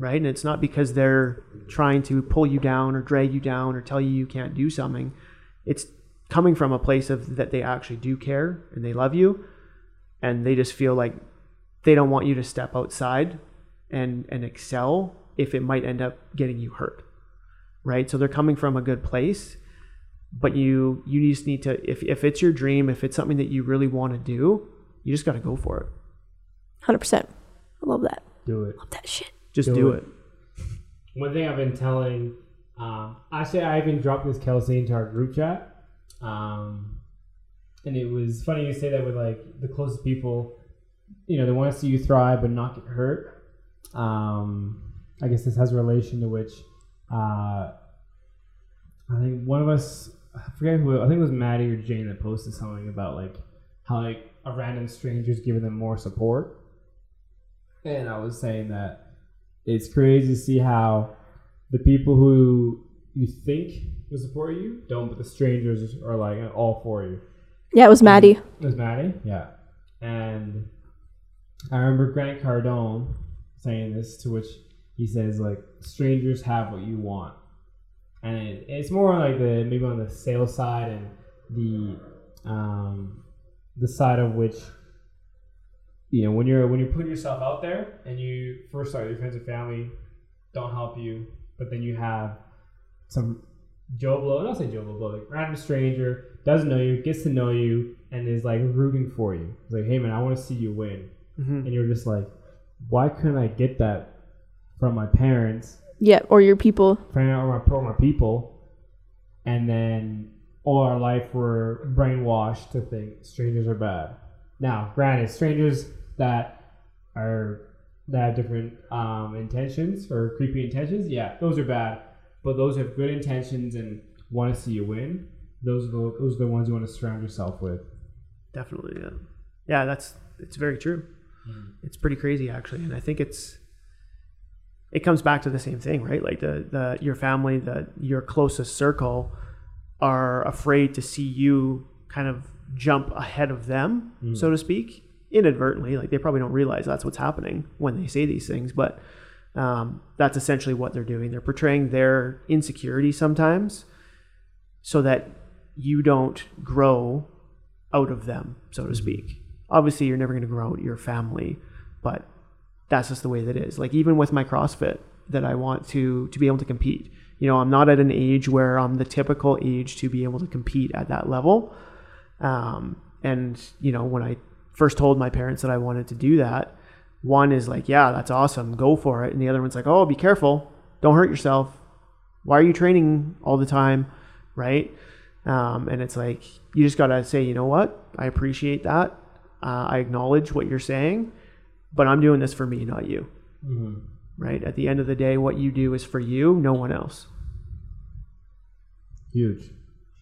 right? And it's not because they're trying to pull you down or drag you down or tell you you can't do something. It's coming from a place of that they actually do care and they love you, and they just feel like they don't want you to step outside and and excel if it might end up getting you hurt right so they're coming from a good place but you you just need to if, if it's your dream if it's something that you really want to do you just got to go for it 100%. I love that. Do it. Love that shit. Just Do do, it. it. One thing I've been telling, um, actually, I even dropped this Kelsey into our group chat, um, and it was funny you say that with like the closest people. You know, they want to see you thrive but not get hurt. Um, I guess this has a relation to which uh, I think one of us, I forget who, I think it was Maddie or Jane that posted something about like how like a random stranger's giving them more support. And I was saying that it's crazy to see how the people who you think will support you don't, but the strangers are like all for you. Yeah, it was Maddie. It was Maddie, yeah. And I remember Grant Cardone saying this, to which he says like, "Strangers have what you want," and it, it's more like the maybe on the sales side and the um, the side of which you know when you're when you're putting yourself out there and you first start your friends and family don't help you, but then you have some Joe Blow, not say Joe Blow, but like random stranger doesn't know you, gets to know you, and is like rooting for you. It's like, hey man, I want to see you win. Mhm. and you're just like, why couldn't I get that from my parents, Yeah, or your people. from or my, or my people, and then all our life we're brainwashed to think strangers are bad. Now, granted, strangers that are that have different um, intentions or creepy intentions, yeah, those are bad. But those have good intentions and want to see you win, those are the those are the ones you want to surround yourself with. Definitely, yeah. Yeah, that's it's very true. It's pretty crazy actually, and I think it's it comes back to the same thing, right? Like the the your family, the your closest circle are afraid to see you kind of jump ahead of them, so to speak, inadvertently. Like they probably don't realize that's what's happening when they say these things, but um, that's essentially what they're doing. They're portraying their insecurity sometimes, so that you don't grow out of them, so to speak. Obviously, you're never going to grow out your family, but that's just the way that is. Like even with my CrossFit, that I want to to be able to compete. You know, I'm not at an age where I'm the typical age to be able to compete at that level. Um, and you know, when I first told my parents that I wanted to do that, one is like, "Yeah, that's awesome, go for it," and the other one's like, "Oh, be careful, don't hurt yourself. Why are you training all the time?" Right? Um, and it's like you just gotta say, you know what? I appreciate that. Uh, I acknowledge what you're saying, but I'm doing this for me, not you. Mm-hmm. Right? At the end of the day, what you do is for you, no one else. Huge,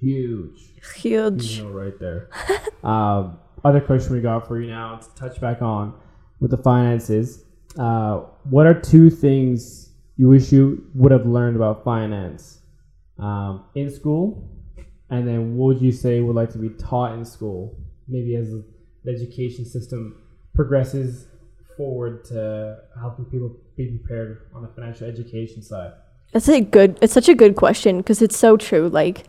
huge. Huge. You know, right there. <laughs> um, other question we got for you now to touch back on with the finances. Uh, what are two things you wish you would have learned about finance um, in school? And then what would you say would like to be taught in school? Maybe as the education system progresses forward to helping people be prepared on the financial education side. That's a good. It's such a good question because it's so true. Like,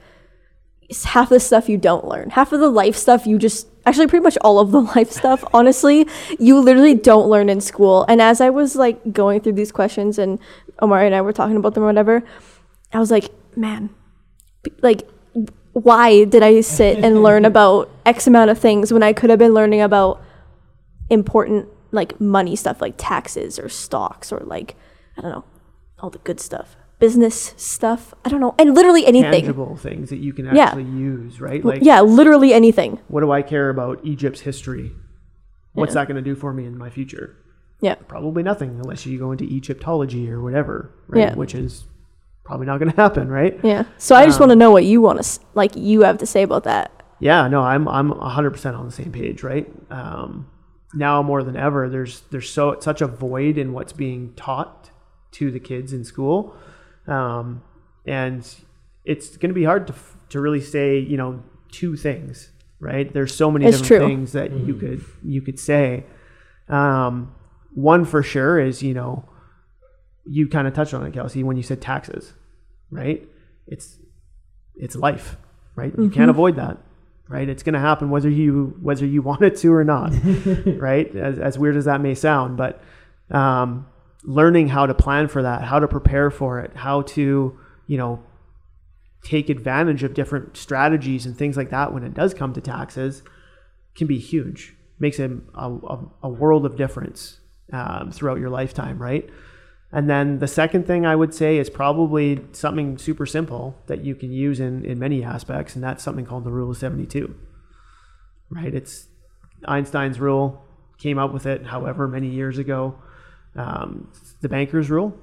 it's half the stuff you don't learn. Half of the life stuff you just actually pretty much all of the <laughs> life stuff. honestly, you literally don't learn in school. And as I was like going through these questions and Omar and I were talking about them or whatever, I was like, man, like. Why did I sit and learn <laughs> about X amount of things when I could have been learning about important like money stuff like taxes or stocks or like I don't know all the good stuff business stuff I don't know and literally anything Tangible things that you can Yeah. actually use, right? Like, yeah literally anything what do I care about Egypt's history? What's Yeah. that going to do for me in my future? yeah Probably nothing unless you go into Egyptology or whatever, right? Yeah. Which is probably not going <laughs> to happen, right? yeah so I just Um, want to know what you want to like you have to say about that Yeah, no, I'm I'm 100% on the same page, right? Um, now more than ever, there's there's so such a void in what's being taught to the kids in school, um, and it's going to be hard to to really say, you know, two things, right? There's so many It's different true. things that you could you could say. Um, one for sure is, you know, you kind of touched on it, Kelsey, when you said taxes, right? It's it's life, right? You can't avoid that, right? It's going to happen whether you whether you <laughs> want it to or not, <laughs> right? As, as weird as that may sound, but um, learning how to plan for that, how to prepare for it, how to you know take advantage of different strategies and things like that when it does come to taxes can be huge. Makes a, a, a- world of difference um, throughout your lifetime, right? And then the second thing I would say is probably something super simple that you can use in, in many aspects, and that's something called the Rule of 72. Right? It's Einstein's rule, came up with it however many years ago. Um, the banker's rule,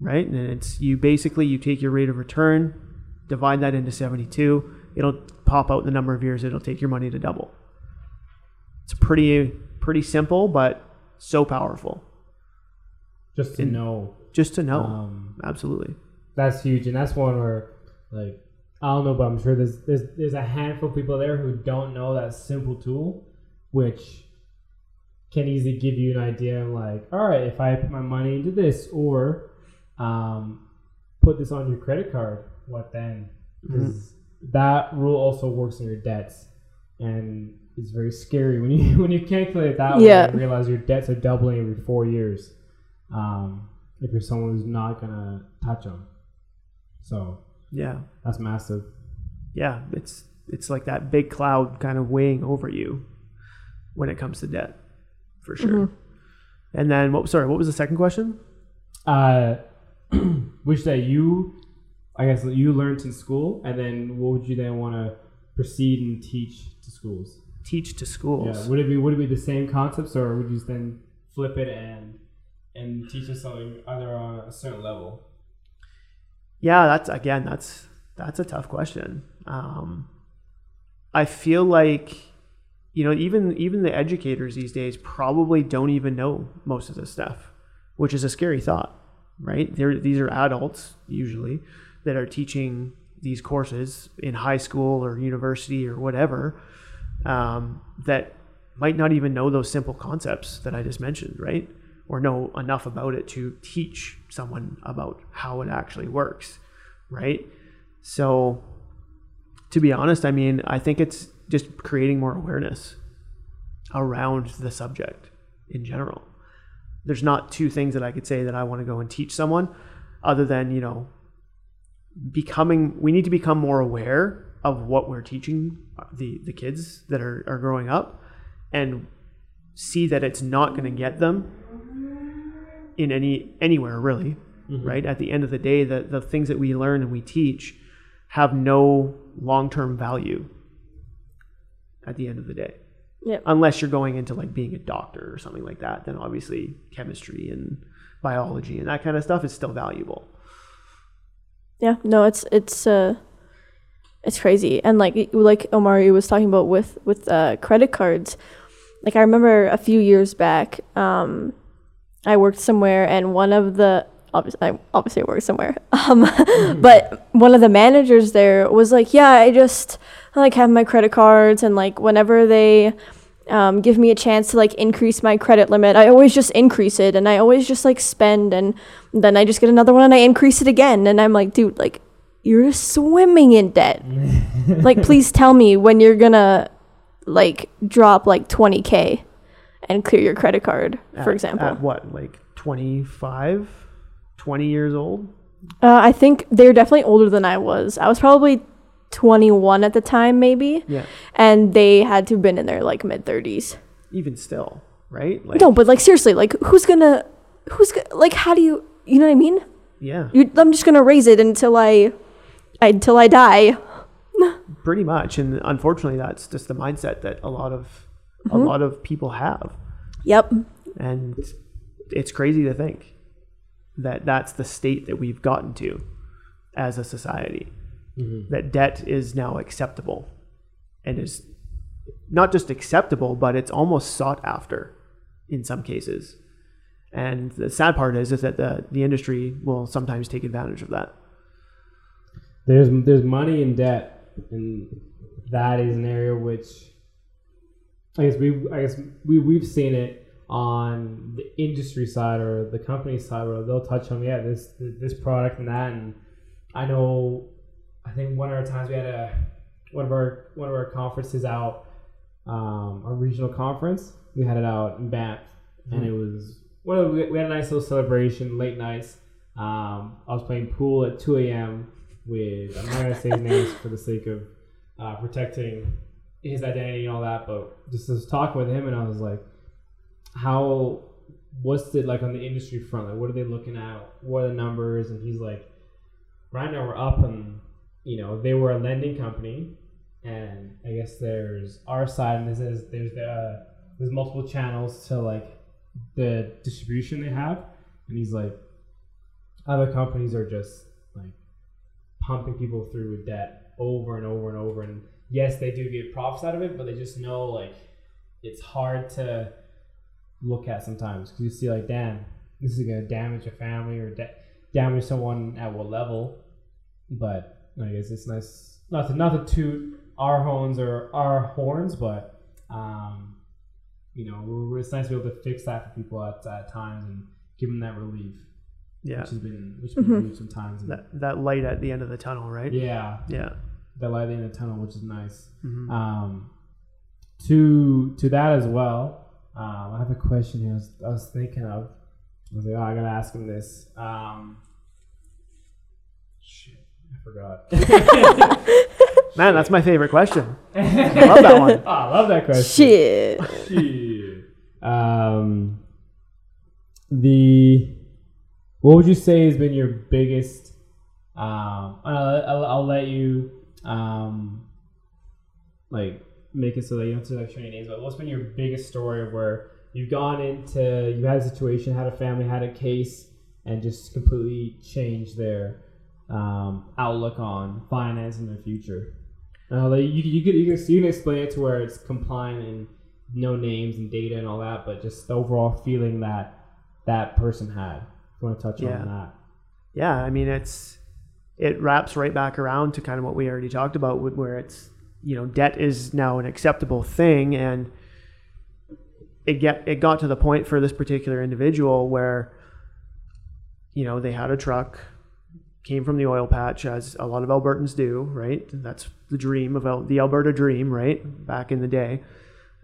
right? And it's you basically you take your rate of return, divide that into 72, it'll pop out the number of years it'll take your money to double. It's pretty pretty simple, but so powerful. Just to In- know. Just to know. Um, Absolutely. that's huge, and that's one where, like, I don't know, but I'm sure there's there's there's a handful of people there who don't know that simple tool, which can easily give you an idea of like, all right, if I put my money into this or um, put this on your credit card, what then? Because that rule also works on your debts, and it's very scary when you <laughs> when you calculate it that way Yeah. and realize your debts are doubling every four years. Um, if you're someone who's not gonna touch them, so Yeah. that's massive. Yeah. It's it's like that big cloud kind of weighing over you when it comes to debt. For sure. And then what? Sorry, what was the second question? Uh, <clears throat> which that you, I guess you learned in school, and then what would you then want to proceed and teach to schools? Teach to schools. Yeah, would it be would it be the same concepts, or would you then flip it and and teach them something either on a certain level? Yeah, that's again, that's that's a tough question. Um, I feel like you know even even the educators these days probably don't even know most of this stuff, which is a scary thought, right? They're, these are adults usually that are teaching these courses in high school or university or whatever um, that might not even know those simple concepts that I just mentioned, right? Or know enough about it to teach someone about how it actually works, right? So, to be honest, I mean, I think it's just creating more awareness around the subject in general. There's not two things that I could say that I want to go and teach someone other than, you know, becoming, we need to become more aware of what we're teaching the, the kids that are, are growing up and see that it's not going to get them in any anywhere really mm-hmm. right? At the end of the day the, the things that we learn and we teach have no long-term value at the end of the day Yep. unless you're going into like being a doctor or something like that then obviously chemistry and biology and that kind of stuff is still valuable Yeah, no, it's it's uh it's crazy. And like like Omari was talking about with with uh credit cards. Like I remember a few years back, um I worked somewhere and one of the obviously I obviously I worked somewhere. <laughs> Um but one of the managers there was like, "Yeah, I just I like have my credit cards and like whenever they um, give me a chance to like increase my credit limit. I always just increase it and I always just like spend and then I just get another one and I increase it again. And I'm like, dude, like you're swimming in debt. <laughs> like, please tell me when you're gonna like drop like 20k and clear your credit card, for example. at what like 25 20 years old uh, I think they're definitely older than I was. I was probably 21 at the time, maybe, yeah and they had to have been in their like mid 30s. even still right like No, but like seriously, like who's gonna, who's gonna, like how do you, you know what I mean? yeah You, I'm just gonna raise it until I, I until I die. <laughs> pretty much and unfortunately that's just the mindset that a lot of a Mm-hmm. lot of people have Yep. and it's crazy to think that that's the state that we've gotten to as a society. Mm-hmm. That debt is now acceptable. And is not just acceptable but it's almost sought after in some cases. And the sad part is is that the, the industry will sometimes take advantage of that. There's there's money in debt, and that is an area which I guess we I guess we we've seen it on the industry side or the company side where they'll touch on yeah this this product and that. And I know I think one of our times we had a one of our one of our conferences out um, a regional conference. We had it out in Banff. And it was well we had a nice little celebration late nights. Um, I was playing pool at 2 a.m. with I'm not gonna say his names for the sake of uh, protecting his identity and all that, but just was talking with him and I was like, how what's it like on the industry front? Like what are they looking at? What are the numbers? And he's like, right now we're up and you know, they were a lending company and I guess there's our side and this is there's the uh, there's multiple channels to like the distribution they have and he's like other companies are just like pumping people through with debt over and over and over and yes they do get profits out of it but they just know like it's hard to look at sometimes because you see like damn this is going to damage a family or da- damage someone at what level but i guess it's nice not to not to toot our horns or our horns but um you know we're, it's nice to be able to fix that for people at, at times and give them that relief yeah which has been which has been Mhm. sometimes. That, that light at the end of the tunnel right yeah, yeah the light in the tunnel, which is nice. Mhm. Um, to to that as well, um, I have a question here. I was, I was thinking of. I was like, oh, I gotta ask him this. Um, shit, I forgot. <laughs> man that's my favorite question <laughs> i love that one Oh, I love that question. Shit. Shit. Um, the what would you say has been your biggest? Um, I'll, I'll, I'll let you um, like make it so that you don't have to like show any names. But what's been your biggest story of where you've gone into you had a situation, had a family, had a case, and just completely changed their um, outlook on finance in the future? Uh, like you, you, could, you, could, you can explain it to where it's compliant and no names and data and all that, but just the overall feeling that that person had. If you want to touch Yeah. on that. Yeah, I mean it's it wraps right back around to kind of what we already talked about, where it's you know debt is now an acceptable thing, and it get it got to the point for this particular individual where you know they had a truck, came from the oil patch, as a lot of Albertans do, right? That's the dream of Al- the Alberta dream, right? Back in the day,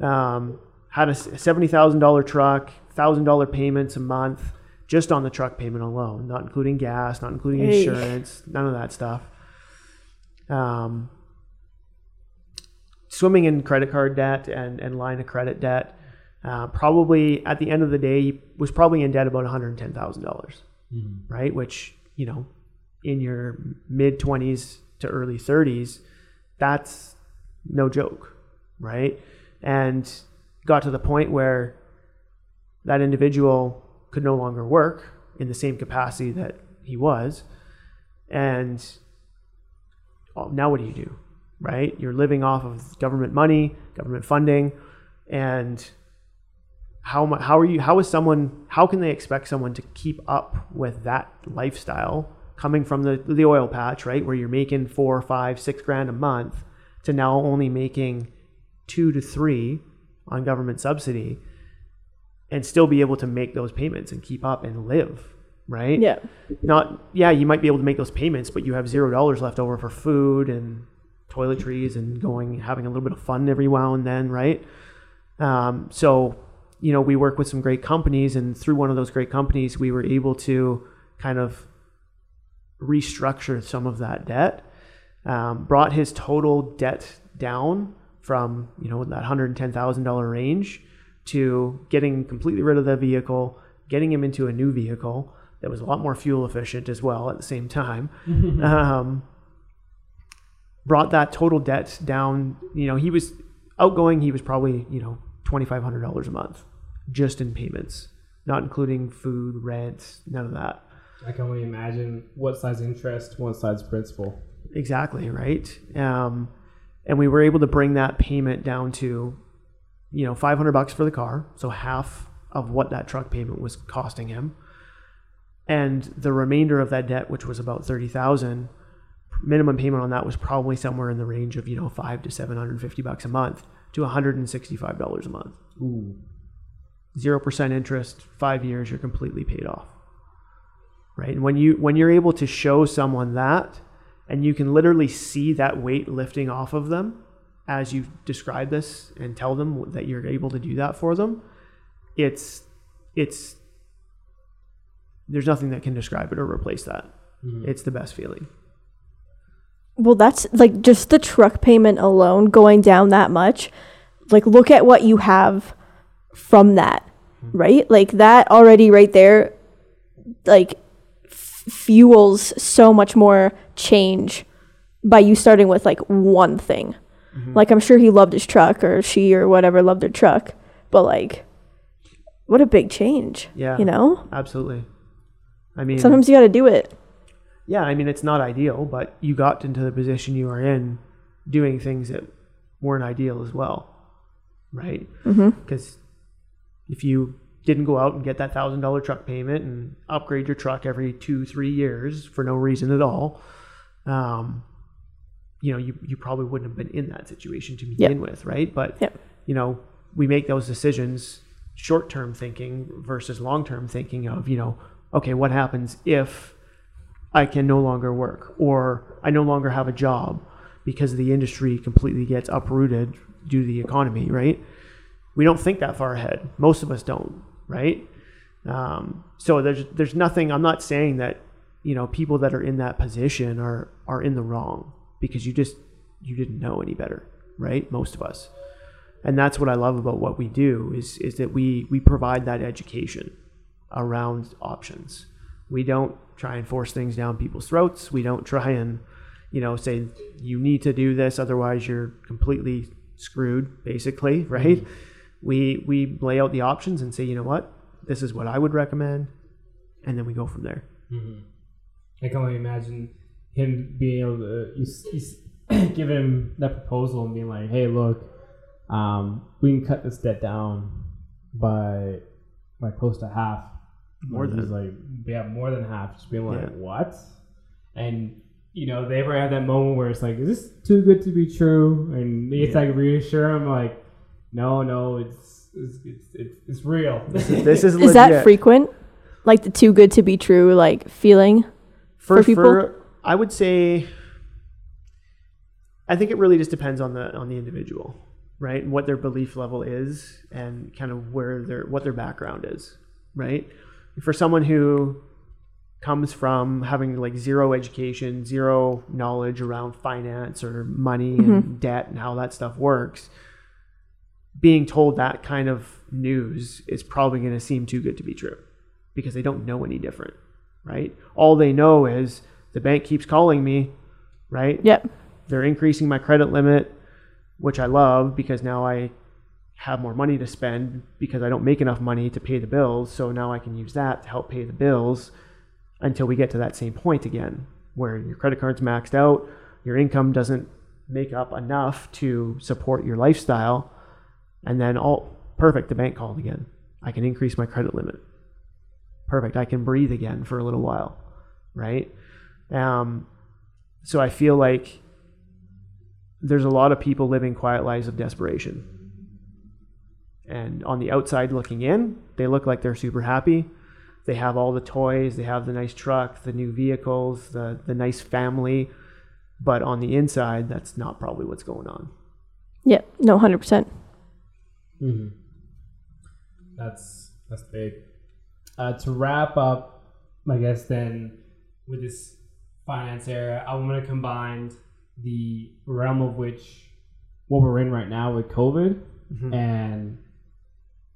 um, had a seventy thousand dollar truck, thousand dollar payments a month just on the truck payment alone, not including gas, not including Hey. insurance, none of that stuff. Um, swimming in credit card debt and, and line of credit debt. Uh, probably at the end of the day, he was probably in debt about $110,000, right? Which, you know, in your mid 20s to early 30s, that's no joke, right? And got to the point where that individual could no longer work in the same capacity that he was. And oh, now what do you do? Right? You're living off of government money, government funding, and how how are you how is someone how can they expect someone to keep up with that lifestyle coming from the the oil patch, right? Where you're making four, five, six grand a month to now only making two to three on government subsidy and still be able to make those payments and keep up and live, right? Yeah. Not yeah, you might be able to make those payments, but you have zero dollars left over for food and toiletries and going having a little bit of fun every now and then, right? Um, so you know, we work with some great companies, and through one of those great companies, we were able to kind of restructure some of that debt. Um, brought his total debt down from you know that hundred ten thousand dollar range to getting completely rid of the vehicle, getting him into a new vehicle that was a lot more fuel efficient as well at the same time. <laughs> um, brought that total debt down. You know, he was outgoing. He was probably you know twenty five hundred dollars a month just in payments, not including food, rent, none of that. I can only imagine what side's interest, what side's principal. Exactly right. Um, and we were able to bring that payment down to, you know, five hundred bucks for the car, so half of what that truck payment was costing him, and the remainder of that debt, which was about thirty thousand, minimum payment on that was probably somewhere in the range of you know five to seven hundred fifty bucks a month to one hundred and sixty five dollars a month. Ooh. Zero percent interest, five years, you're completely paid off. Right, and when you when you're able to show someone that and you can literally see that weight lifting off of them as you describe this and tell them that you're able to do that for them it's it's there's nothing that can describe it or replace that mm-hmm. it's the best feeling Well, that's like just the truck payment alone going down that much. Like, look at what you have from that, hmm. right? Like, that already right there, like, f- fuels so much more change by you starting with like one thing. Mm-hmm. Like, I'm sure he loved his truck or she or whatever loved their truck, but like, what a big change. Yeah. You know? absolutely i mean Sometimes you got to do it. Yeah i mean it's not ideal but you got into the position you are in doing things that weren't ideal as well right? Because if you didn't go out and get that thousand dollar truck payment and upgrade your truck every two three years for no reason at all um, you know you, you probably wouldn't have been in that situation to begin with right? But Yep. you know we make those decisions short term thinking versus long term thinking of you know okay what happens if I can no longer work or I no longer have a job because the industry completely gets uprooted due to the economy, right? We don't think that far ahead. Most of us don't, right? Um, so there's there's nothing. I'm not saying that you know people that are in that position are are in the wrong because you just you didn't know any better, right? Most of us, and that's what I love about what we do is is that we we provide that education around options. We don't try and force things down people's throats. We don't try and, you know, say you need to do this, otherwise you're completely screwed, basically, right? We we lay out the options and say, you know what, this is what I would recommend, and then we go from there. I can only imagine him being able to you, you give him that proposal and being like, "Hey, look, um, we can cut this debt down by by close to half." More than. Mm-hmm. like, yeah, more than half. Just being like, Yeah. what? And you know, they ever have that moment where it's like, is this too good to be true? And it's Yeah. like reassure him, like, no, no, it's it's it's, it's, it's real. This is <laughs> Is that frequent? Like the too good to be true, like feeling? for, for people? for- I would say I think it really just depends on the on the individual, right? And what their belief level is and kind of where their what their background is, right? For someone who comes from having like zero education, zero knowledge around finance or money and mm-hmm. debt and how that stuff works, being told that kind of news is probably going to seem too good to be true because they don't know any different, right? All they know is the bank keeps calling me, right? Yep. They're increasing my credit limit, which I love because now I have more money to spend because I don't make enough money to pay the bills. So now I can use that to help pay the bills until we get to that same point again where your credit card's maxed out, your income doesn't make up enough to support your lifestyle, and then all perfect, the bank called again. I can increase my credit limit. Perfect, I can breathe again for a little while, right? Um, so I feel like there's a lot of people living quiet lives of desperation. And on the outside looking in, they look like they're super happy. They have all the toys, they have the nice truck, the new vehicles, the, the nice family. But on the inside, that's not probably what's going on. Yep. No, hundred percent. hmm That's that's big. Uh, to wrap up, I guess then with this finance era, I'm gonna combine the realm of which what we're in right now with COVID, and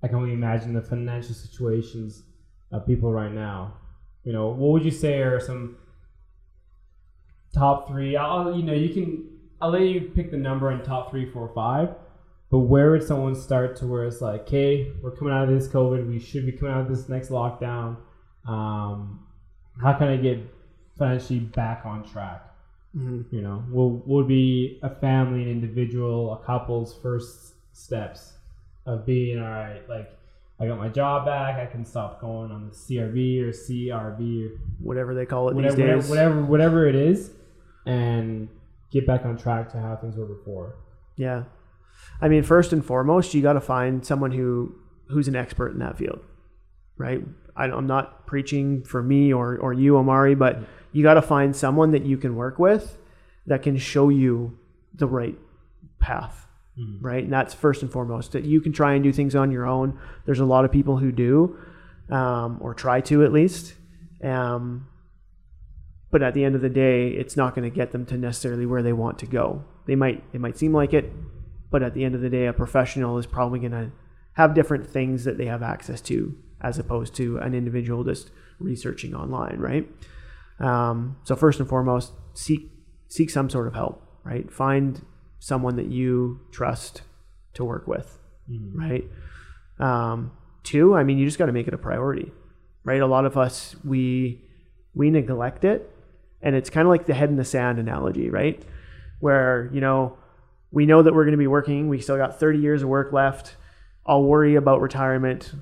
I can only imagine the financial situations of people right now. You know, what would you say are some top three? I'll you know you can I'll let you pick the number in top three, four, five. But where would someone start to where it's like, hey, we're coming out of this COVID, we should be coming out of this next lockdown. Um, how can I get financially back on track? Mhm. You know, what would be a family, an individual, a couple's first steps of being all right? Like, I got my job back, I can stop going on the CRV or CRV or Whatever they call it whatever, these days. whatever, whatever it is, and get back on track to how things were before. Yeah. I mean, first and foremost, you got to find someone who who's an expert in that field, right? I, I'm not preaching for me or, or you, Amari, but you got to find someone that you can work with that can show you the right path, right? And that's first and foremost. That you can try and do things on your own. There's a lot of people who do, um, or try to at least. Um, but at the end of the day, it's not going to get them to necessarily where they want to go. They might it might seem like it, but at the end of the day, a professional is probably going to have different things that they have access to as opposed to an individual just researching online, right? Um, so first and foremost, seek seek some sort of help, right? Find someone that you trust to work with, right? Um, two, I mean, you just got to make it a priority, right? A lot of us we we neglect it, and it's kind of like the head in the sand analogy, right? Where you know we know that we're going to be working, we still got 30 years of work left. I'll worry about retirement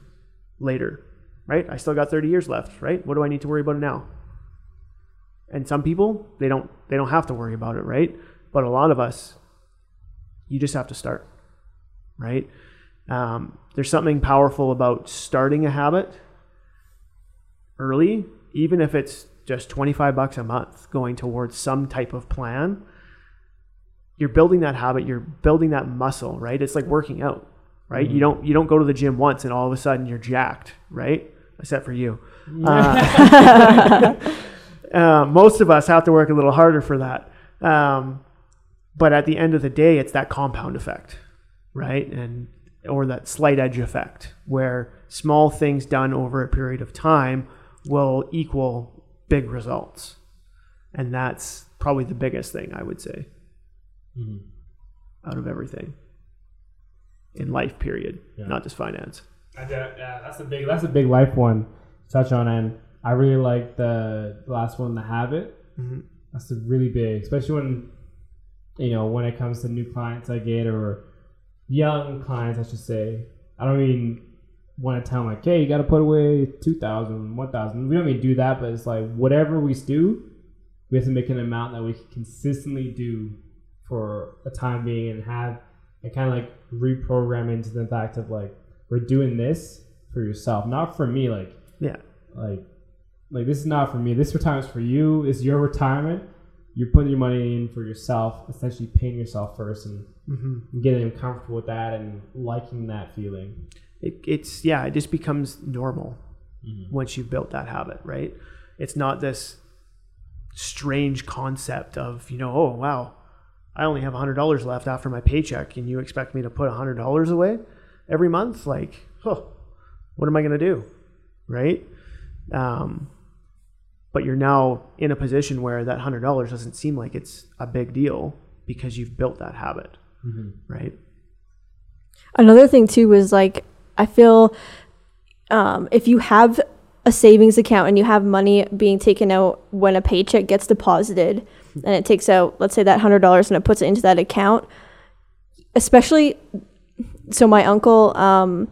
later, right? I still got 30 years left, right? What do I need to worry about now? And some people, they don't they don't have to worry about it, right? But a lot of us you just have to start, right? Um, there's something powerful about starting a habit early, even if it's just 25 bucks a month going towards some type of plan. You're building that habit, you're building that muscle, right? It's like working out, right? You don't you don't go to the gym once and all of a sudden you're jacked, right? Except for you. Uh, <laughs> <laughs> uh, most of us have to work a little harder for that. Um, but at the end of the day, it's that compound effect, right? And or that slight edge effect where small things done over a period of time will equal big results. And that's probably the biggest thing I would say out of everything in life period, Yeah. not just finance. I yeah, that's a big that's a big life one to touch on, and I really like the last one, the habit. Mhm. That's a really big, especially when you know when it comes to new clients I get or young clients, I should say. I don't mean want to tell them like, hey, you got to put away 2,000, 1,000. We don't mean do that, but it's like whatever we do, we have to make an amount that we can consistently do for a time being and have and kind of like reprogram into the fact of like we're doing this for yourself, not for me. Like Yeah. like like this is not for me. This retirement's for you. It's your retirement. You're putting your money in for yourself, essentially paying yourself first and Mm-hmm. getting comfortable with that and liking that feeling. It, it's, yeah, it just becomes normal once you've built that habit, right? It's not this strange concept of, you know, oh, wow, I only have $100 left after my paycheck and you expect me to put $100 away every month? Like, huh, what am I going to do? Right? Um, but you're now in a position where that $100 doesn't seem like it's a big deal because you've built that habit, right? Another thing too is like I feel um, if you have a savings account and you have money being taken out when a paycheck gets deposited and it takes out let's say that hundred dollars and it puts it into that account, especially so my uncle um,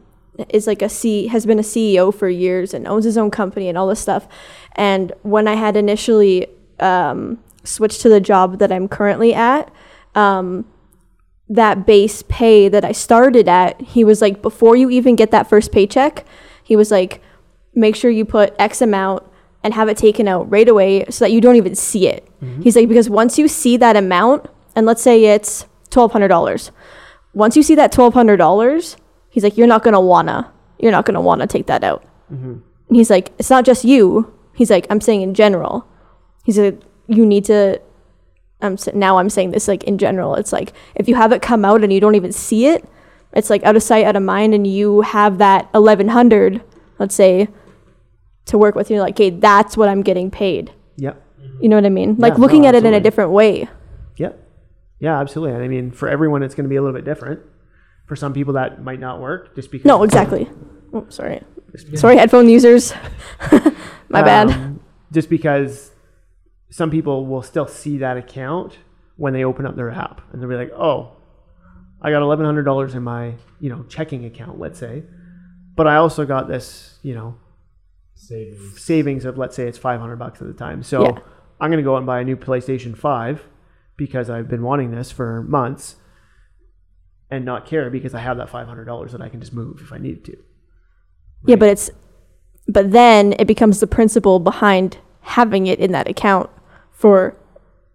is like a C has been a CEO for years and owns his own company and all this stuff. And when I had initially um, switched to the job that I'm currently at, um, that base pay that I started at, he was like, before you even get that first paycheck, he was like, make sure you put X amount and have it taken out right away so that you don't even see it. He's like, because once you see that amount, and let's say it's $1,200, once you see that $1,200, he's like, you're not going to wanna, you're not to wanna take that out. And he's like, it's not just you. He's like, I'm saying in general. He's like, you need to I'm now I'm saying this like in general. It's like if you have it come out and you don't even see it, it's like out of sight, out of mind, and you have that 1100, let's say, to work with. You're like, okay, that's what I'm getting paid. Yep. You know what I mean? Like Yeah, looking no, at it in a different way. Yep. Yeah, absolutely. And I mean, for everyone, it's going to be a little bit different. For some people, that might not work just because. No, exactly. Oh, sorry. Sorry, headphone users. <laughs> My bad. Um, Just because some people will still see that account when they open up their app, and they'll be like, "Oh, I got eleven hundred dollars in my you know checking account, let's say, but I also got this you know Savings. savings of let's say it's five hundred bucks at the time. So Yeah. I'm going to go out and buy a new PlayStation Five because I've been wanting this for months." And not care because I have that five hundred dollars that I can just move if I needed to. Yeah, but it's but then it becomes the principle behind having it in that account for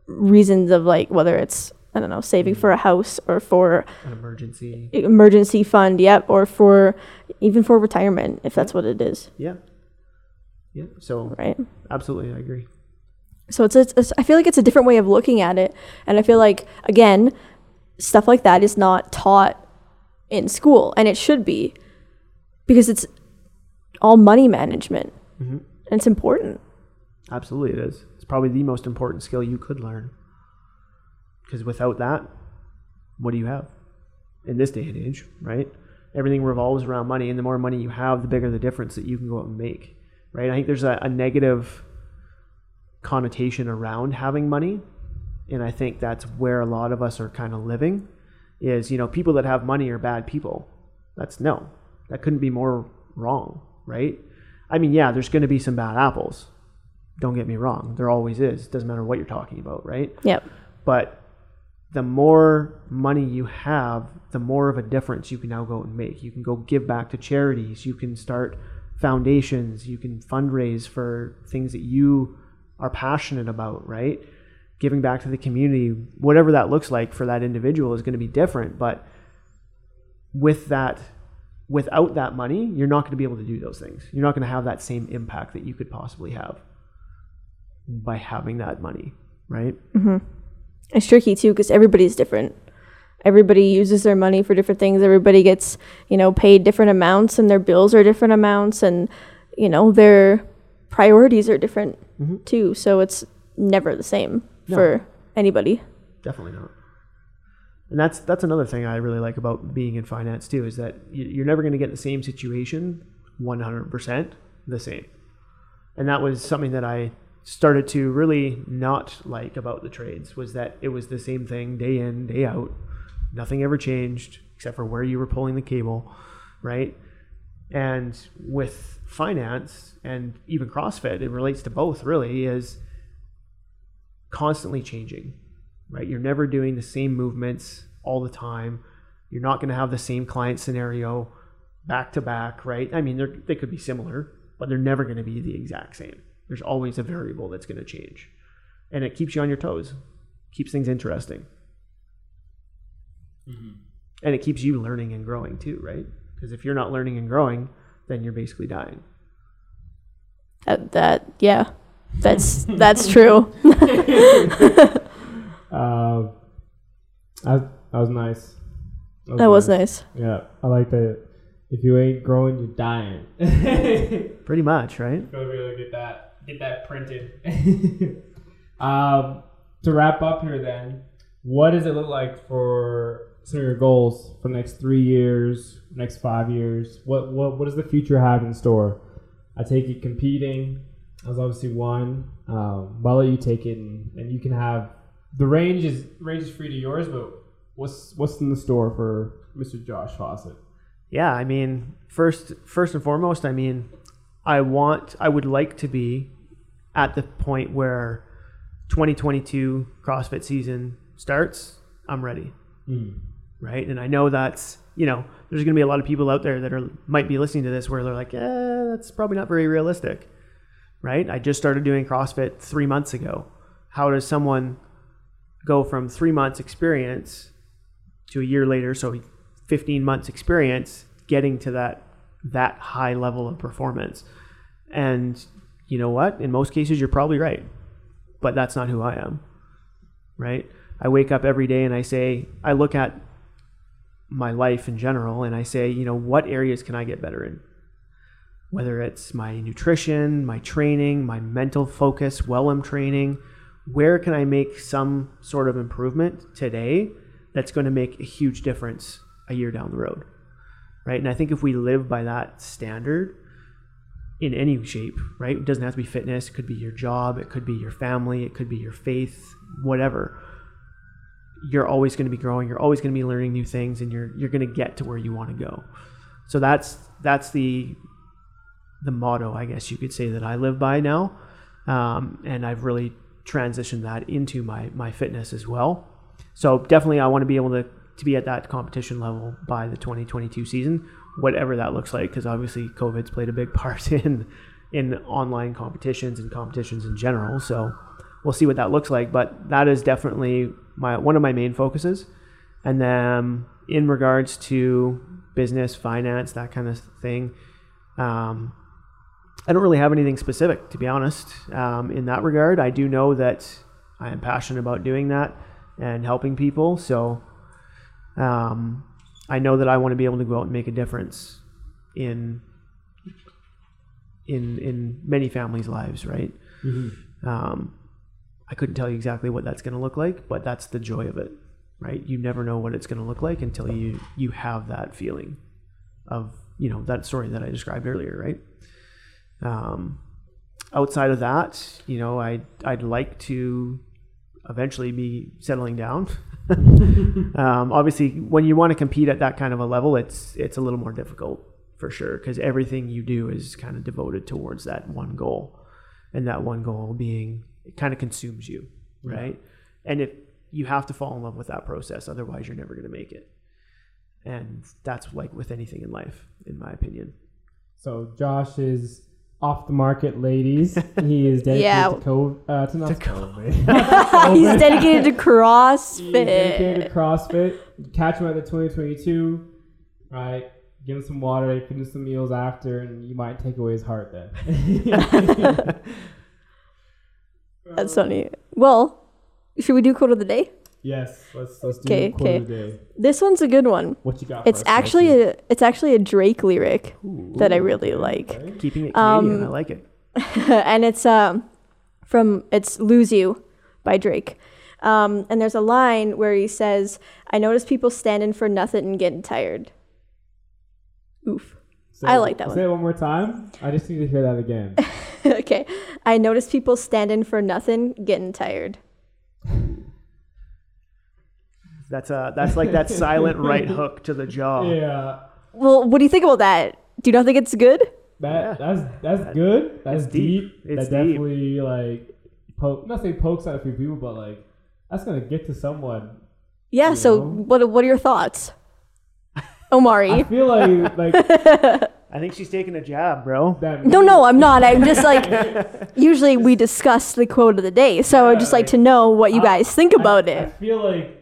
reasons of like whether it's I don't know, saving for a house or for An emergency. emergency fund, yep, or for even for retirement if that's what it is, Yeah. Yeah. So right? absolutely, I agree. So it's, it's, it's I feel like it's a different way of looking at it, and I feel like again, stuff like that is not taught in school, and it should be because it's all money management, mm-hmm. and it's important. Absolutely, it is. It's probably the most important skill you could learn. Because without that, what do you have in this day and age, right? Everything revolves around money, and the more money you have, the bigger the difference that you can go out and make, right? I think there's a, a negative connotation around having money, and I think that's where a lot of us are kind of living. Is you know people that have money are bad people. That's no, that couldn't be more wrong, right? I mean, yeah, there's going to be some bad apples. Don't get me wrong. There always is. It Doesn't matter what you're talking about, right? Yep. But the more money you have, the more of a difference you can now go and make. You can go give back to charities. You can start foundations. You can fundraise for things that you are passionate about, right? Giving back to the community, whatever that looks like for that individual is going to be different. But with that, without that money, you're not going to be able to do those things. You're not going to have that same impact that you could possibly have by having that money, right? It's tricky too because everybody's different. everybody uses their money for different things. Everybody gets, you know, paid different amounts and their bills are different amounts and, you know, their priorities are different Mhm. too. So it's never the same No. for anybody. Definitely not. And that's that's another thing I really like about being in finance too is that you- you're never going to get the same situation 100% the same. And that was something that I started to really not like about the trades was that it was the same thing day in, day out. Nothing ever changed except for where you were pulling the cable, right? And with finance and even CrossFit, it relates to both really is constantly changing, right? You're never doing the same movements all the time. You're not going to have the same client scenario back to back, right? I mean, they're, could be similar, but they're never going to be the exact same. There's always a variable that's going to change. And it keeps you on your toes, keeps things interesting. Mm-hmm. And it keeps you learning and growing too, right? Because if you're not learning and growing, then you're basically dying. That, that yeah, that's that's true. <laughs> Um, that, that was nice. That was nice. Yeah, I like that. If you ain't growing, you're dying. <laughs> Pretty much, right? Gotta be able to get that get that printed. <laughs> um, to wrap up here, then, what does it look like for some of your goals for the next three years, next five years? What what what does the future have in store? I take it competing as obviously one. Um, but I'll let you take it, and, and you can have the range is range is free to yours. But what's what's in the store for Mr. Josh Fawcett? Yeah, I mean, first first and foremost, I mean, I want I would like to be at the point where 2022 CrossFit season starts. I'm ready, right? And I know that's you know there's going to be a lot of people out there that are might be listening to this where they're like, eh, that's probably not very realistic, right? I just started doing CrossFit three months ago. How does someone go from three months experience to a year later, so 15 months experience, getting to that that high level of performance? And you know what? In most cases, you're probably right, but that's not who I am, right? I wake up every day and I say, I look at my life in general and I say, you know, what areas can I get better in? Whether it's my nutrition, my training, my mental focus, well I'm training, where can I make some sort of improvement today that's going to make a huge difference a year down the road? Right. And I think if we live by that standard in any shape, right? It doesn't have to be fitness, it could be your job, it could be your family, it could be your faith, whatever you're always going to be growing you're always going to be learning new things and you're you're going to get to where you want to go so that's that's the the motto i guess you could say that i live by now. Um, and i've really transitioned that into my my fitness as well. So definitely i want to be able to to be at that competition level by the 2022 season whatever that looks like because obviously covid's played a big <laughs> part in in online competitions and competitions in general. So we'll see what that looks like but that is definitely my one of my main focuses. And then in regards to business finance that kind of thing um, i don't really have anything specific to be honest um, in that regard i do know that i am passionate about doing that and helping people so um, i know that i want to be able to go out and make a difference in in in many families lives right um, I couldn't tell you exactly what that's going to look like, but that's the joy of it, right? You never know what it's going to look like until you you have that feeling of you know that story that I described earlier, right? Um, outside of that, you know, I I'd like to eventually be settling down. <laughs> um, obviously, when you want to compete at that kind of a level, it's it's a little more difficult for sure because everything you do is kind of devoted towards that one goal, and that one goal being it kind of consumes you, right? And if you have to fall in love with that process, otherwise you're never going to make it. And that's like with anything in life, in my opinion. So Josh is off the market, ladies. He is dedicated Yeah. to COVID. Uh, to not COVID. <laughs> <laughs> He's dedicated to He's dedicated to CrossFit. CrossFit. Catch him at the 2022. Right. Give him some water. Finish some meals after, and you might take away his heart then. <laughs> That's funny. Well, should we do quote of the day? Yes, let's let's do 'Kay, quote of 'kay. the day. This one's a good one. What you got? It's for us, actually a it's actually a Drake lyric that I really like. Okay. Keeping it Canadian, Um, I like it. <laughs> and it's um from it's lose you by drake um, and there's a line where he says i notice people standing for nothing and getting tired oof Say I like that one. Say it one more time. I just need to hear that again. <laughs> okay i notice people standing for nothing getting tired <laughs> That's uh that's like that silent right <laughs> hook to the jaw. yeah. well what do you think about that do you not think it's good That Yeah. that's that's good. That's It's deep. deep. It's that deep. definitely like poke not say pokes at a few people, but like that's gonna get to someone. yeah so know? what what are your thoughts Omari? I feel like like <laughs> I think she's taking a jab, bro. no no i'm not i'm just like <laughs> usually we discuss the quote of the day so i'd just like to know what you I- guys think about I, I feel like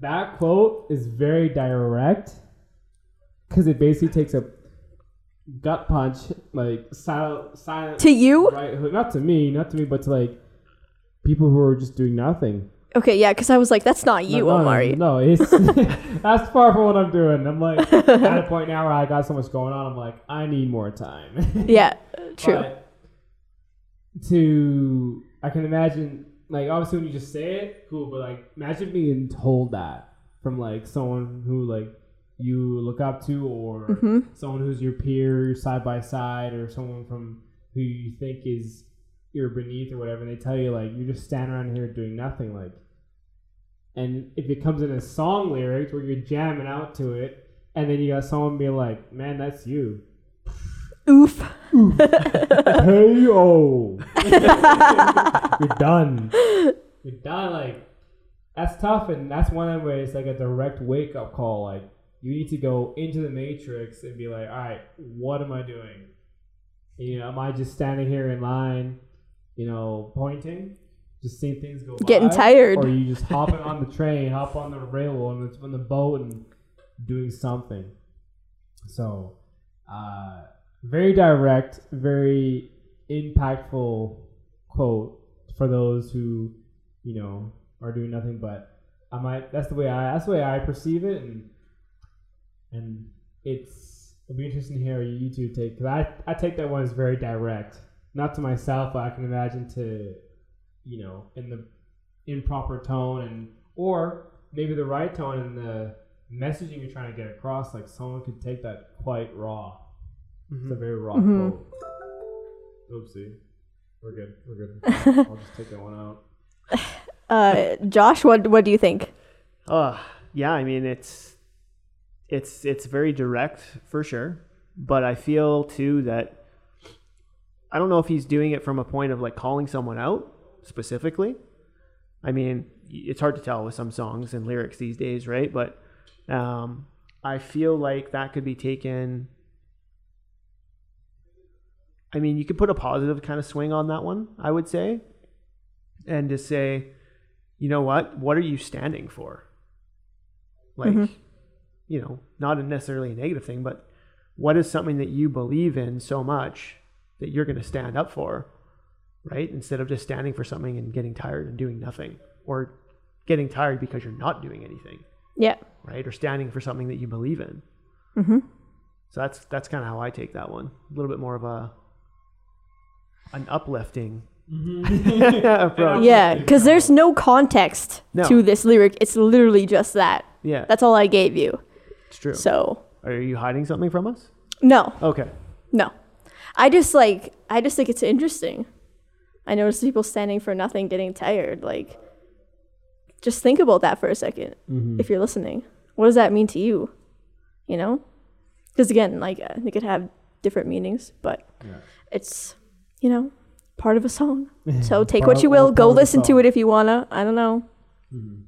that quote is very direct because it basically takes a gut punch, like silent, silent to you right hook. Not to me, not to me, but to like people who are just doing nothing. Okay, yeah, because I was like, that's not you, no, no, Omari. No, it's <laughs> that's far from what I'm doing. I'm like <laughs> at a point now where I got so much going on. I'm like, I need more time. Yeah, <laughs> true. But to I can imagine like obviously when you just say it, cool, but like imagine being told that from like someone who like you look up to or Mm-hmm. someone who's your peer side by side or someone from who you think is you're beneath or whatever and they tell you like you're just standing around here doing nothing like and if it comes in a song lyrics where you're jamming out to it and then you got someone being like man that's you Oof. Oof. hey oh <laughs> you're done you're done like that's tough and that's one of the ways like a direct wake up call like you need to go into the matrix and be like all right what am i doing you know am i just standing here in line you know pointing just seeing things go Getting by? tired. or are you just hopping on the train hop on the rail on the, on the boat and doing something so uh very direct, very impactful quote for those who, you know, are doing nothing. But I might that's the way I that's the way I perceive it, and and it's it'll be interesting to hear you two take because I I take that one as very direct, not to myself, but I can imagine to, you know, in the improper tone and or maybe the right tone and the messaging you're trying to get across. Like someone could take that quite raw. It's a very raw Mhm. quote. Oopsie. We're good. We're good. <laughs> I'll just take that one out. <laughs> Uh, Josh, what what do you think? Uh, yeah, I mean it's it's it's very direct for sure, but I feel too that I don't know if he's doing it from a point of like calling someone out specifically. I mean, it's hard to tell with some songs and lyrics these days, right? But um, I feel like that could be taken. I mean, you could put a positive kind of swing on that one, I would say, and just say, you know what? What are you standing for? Like, Mhm. you know, not a necessarily a negative thing, but what is something that you believe in so much that you're going to stand up for, right? Instead of just standing for something and getting tired and doing nothing, or getting tired because you're not doing anything, Yeah. right? Or standing for something that you believe in. Mm-hmm. So that's that's kind of how I take that one. A little bit more of a an uplifting <laughs> approach. Yeah, because there's no context No. to this lyric. It's literally just that. Yeah, That's all I gave you. it's true. So Are you hiding something from us? no, Okay. no. I just like I just think it's interesting. I notice people standing for nothing, getting tired. Like, just think about that for a 2nd Mm-hmm. if you're listening. What does that mean to you? You know, because again, like I think it could have different meanings, but Yeah. it's you know part of a song. <laughs> So take what you will. Go listen to it if you wanna. I don't know. Mm-hmm.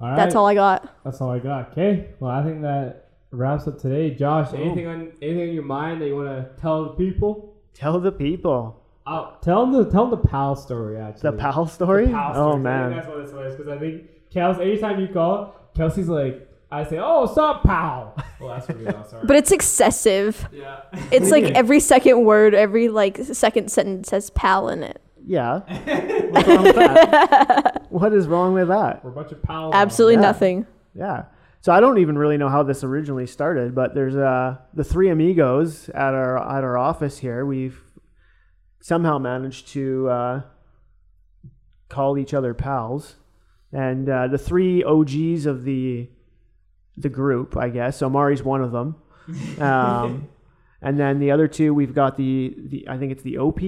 All right. That's all I got. That's all I got. Okay. Well, I think that wraps up today. Josh, Boom. anything on anything on your mind that you want to tell the people? Tell the people Oh, tell them the tell them the pal story. Actually, the pal story. The pal oh story. I think man, that's what this was because I think Kels. Anytime you call, Kelsey's like, I say, "Oh, what's up, pal?" <laughs> Well, that's what we are. Sorry. But it's excessive. yeah, It's like every second word, every like second sentence has pal in it. Yeah. <laughs> What's wrong with that? <laughs> What is wrong with that? We're a bunch of pals. Absolutely Yeah. nothing. Yeah. So I don't even really know how this originally started, but there's uh the three amigos at our at our office here. We've somehow managed to uh, call each other pals, and uh, the three OGs of the the group, I guess. So Mari's one of them, <laughs> um, and then the other two we've got the the I think it's the OP,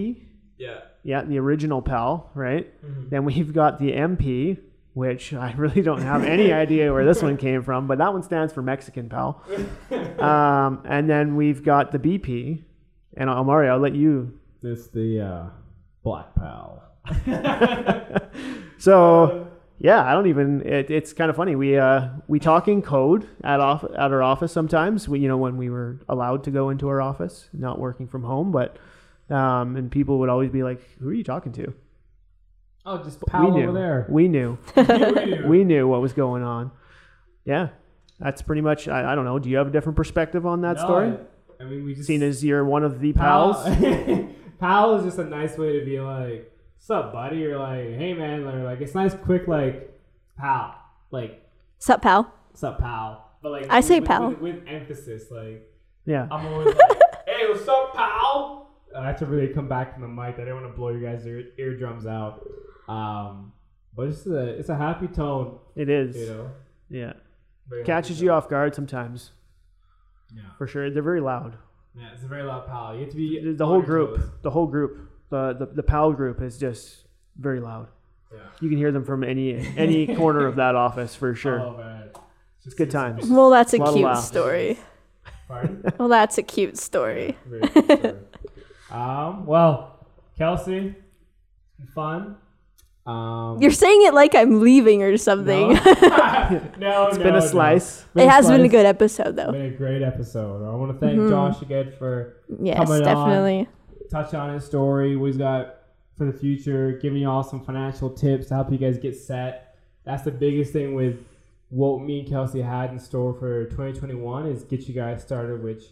Yeah. yeah, the original pal, right? Mhm. Then we've got the MP, which <laughs> I really don't have any <laughs> idea where this one came from, but that one stands for Mexican pal. Um, and then we've got the BP. And Amari, I'll let you. It's the uh, black pal. So yeah, I don't even. It, it's kind of funny. We uh, we talk in code at off at our office sometimes. We you know when we were allowed to go into our office, not working from home, but um, and people would always be like, "Who are you talking to?" Oh, just pal we knew. over there. <laughs> <laughs> We knew. we knew. what was going on. Yeah, that's pretty much. I, I don't know. Do you have a different perspective on that No, story? I, I mean, we just Seen as you're one of the pal. pals. <laughs> pal is just a nice way to be like, "What's up, buddy?" Or like, "Hey, man." Or like, it's nice, quick, like, pal. Like, Sup, pal? "What's up, pal?" But like, I say with, pal. with, with emphasis. Like, Yeah, I'm always like, <laughs> "Hey, what's up, pal?" I have to really come back from the mic. I don't want to blow you guys' ear, eardrums out. Um, but it's a it's a happy tone, it is. you know. Yeah, Very catches you off guard sometimes Yeah. for sure. They're very loud. Yeah, it's a very loud pal. You have to be The on whole group, toes. the whole group, the, the the pal group is just very loud. Yeah. You can hear them from any any <laughs> corner of that office for sure. Oh man, It's good times. Well, that's a Lot of cute story. Pardon? Well, that's a cute story. Very good story. um. Well, Kelsey, fun. Um, You're saying it like I'm leaving or something. No, <laughs> <laughs> no, It's no, been a no. slice. Been it has been a good episode, though. It's Been a great episode. I want to thank Mhm. Josh again for Yes, coming on. Touch on his story, what he's got for the future, giving y'all some financial tips to help you guys get set. That's the biggest thing with what me and Kelsey had in store for 2021 is get you guys started. Which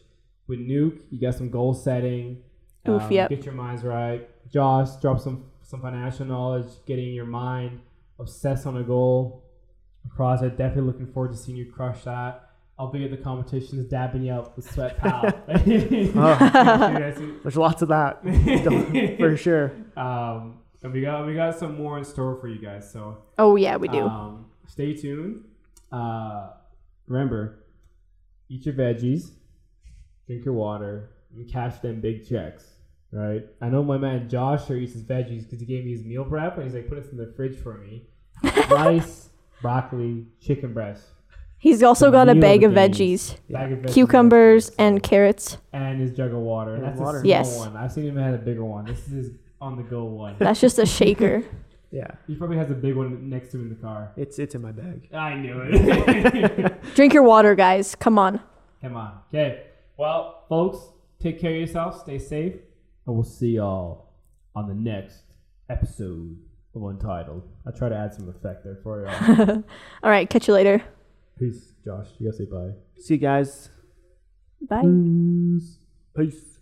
with Nuke, you got some goal setting. Oof, um, yep. Get your minds right. Josh, drop some some financial knowledge, getting your mind obsessed on a goal. CrossFit, definitely looking forward to seeing you crush that. I'll be at the competitions, dabbing you up with sweat pal. <laughs> <laughs> Oh, there's lots of that <laughs> for sure. Um, and we got we got some more in store for you guys. So Oh, yeah, we do. Um, stay tuned. Uh, remember, eat your veggies, drink your water, and cash them big checks. Right? I know my man Josh sure eats his veggies because he gave me his meal prep and he's like, put this in the fridge for me. Rice, broccoli, chicken breast, He's also got a meal bag of of veggies, bag of veggies, cucumbers, so- and carrots. and his jug of water. And That's water. a small Yes. one. I've seen him have a bigger one. This is his on the go one. <laughs> That's just a shaker. <laughs> Yeah, He probably has a big one next to him in the car. it's it's in my bag. I knew it. <laughs> Drink your water, guys. Come on. Come on. Okay. Well, folks, take care of yourselves. Stay safe. And we'll see y'all on the next episode of Untitled. I try to add some effect there for y'all. All right, catch you later. Peace, Josh. You gotta say bye. See you guys. Bye. Peace.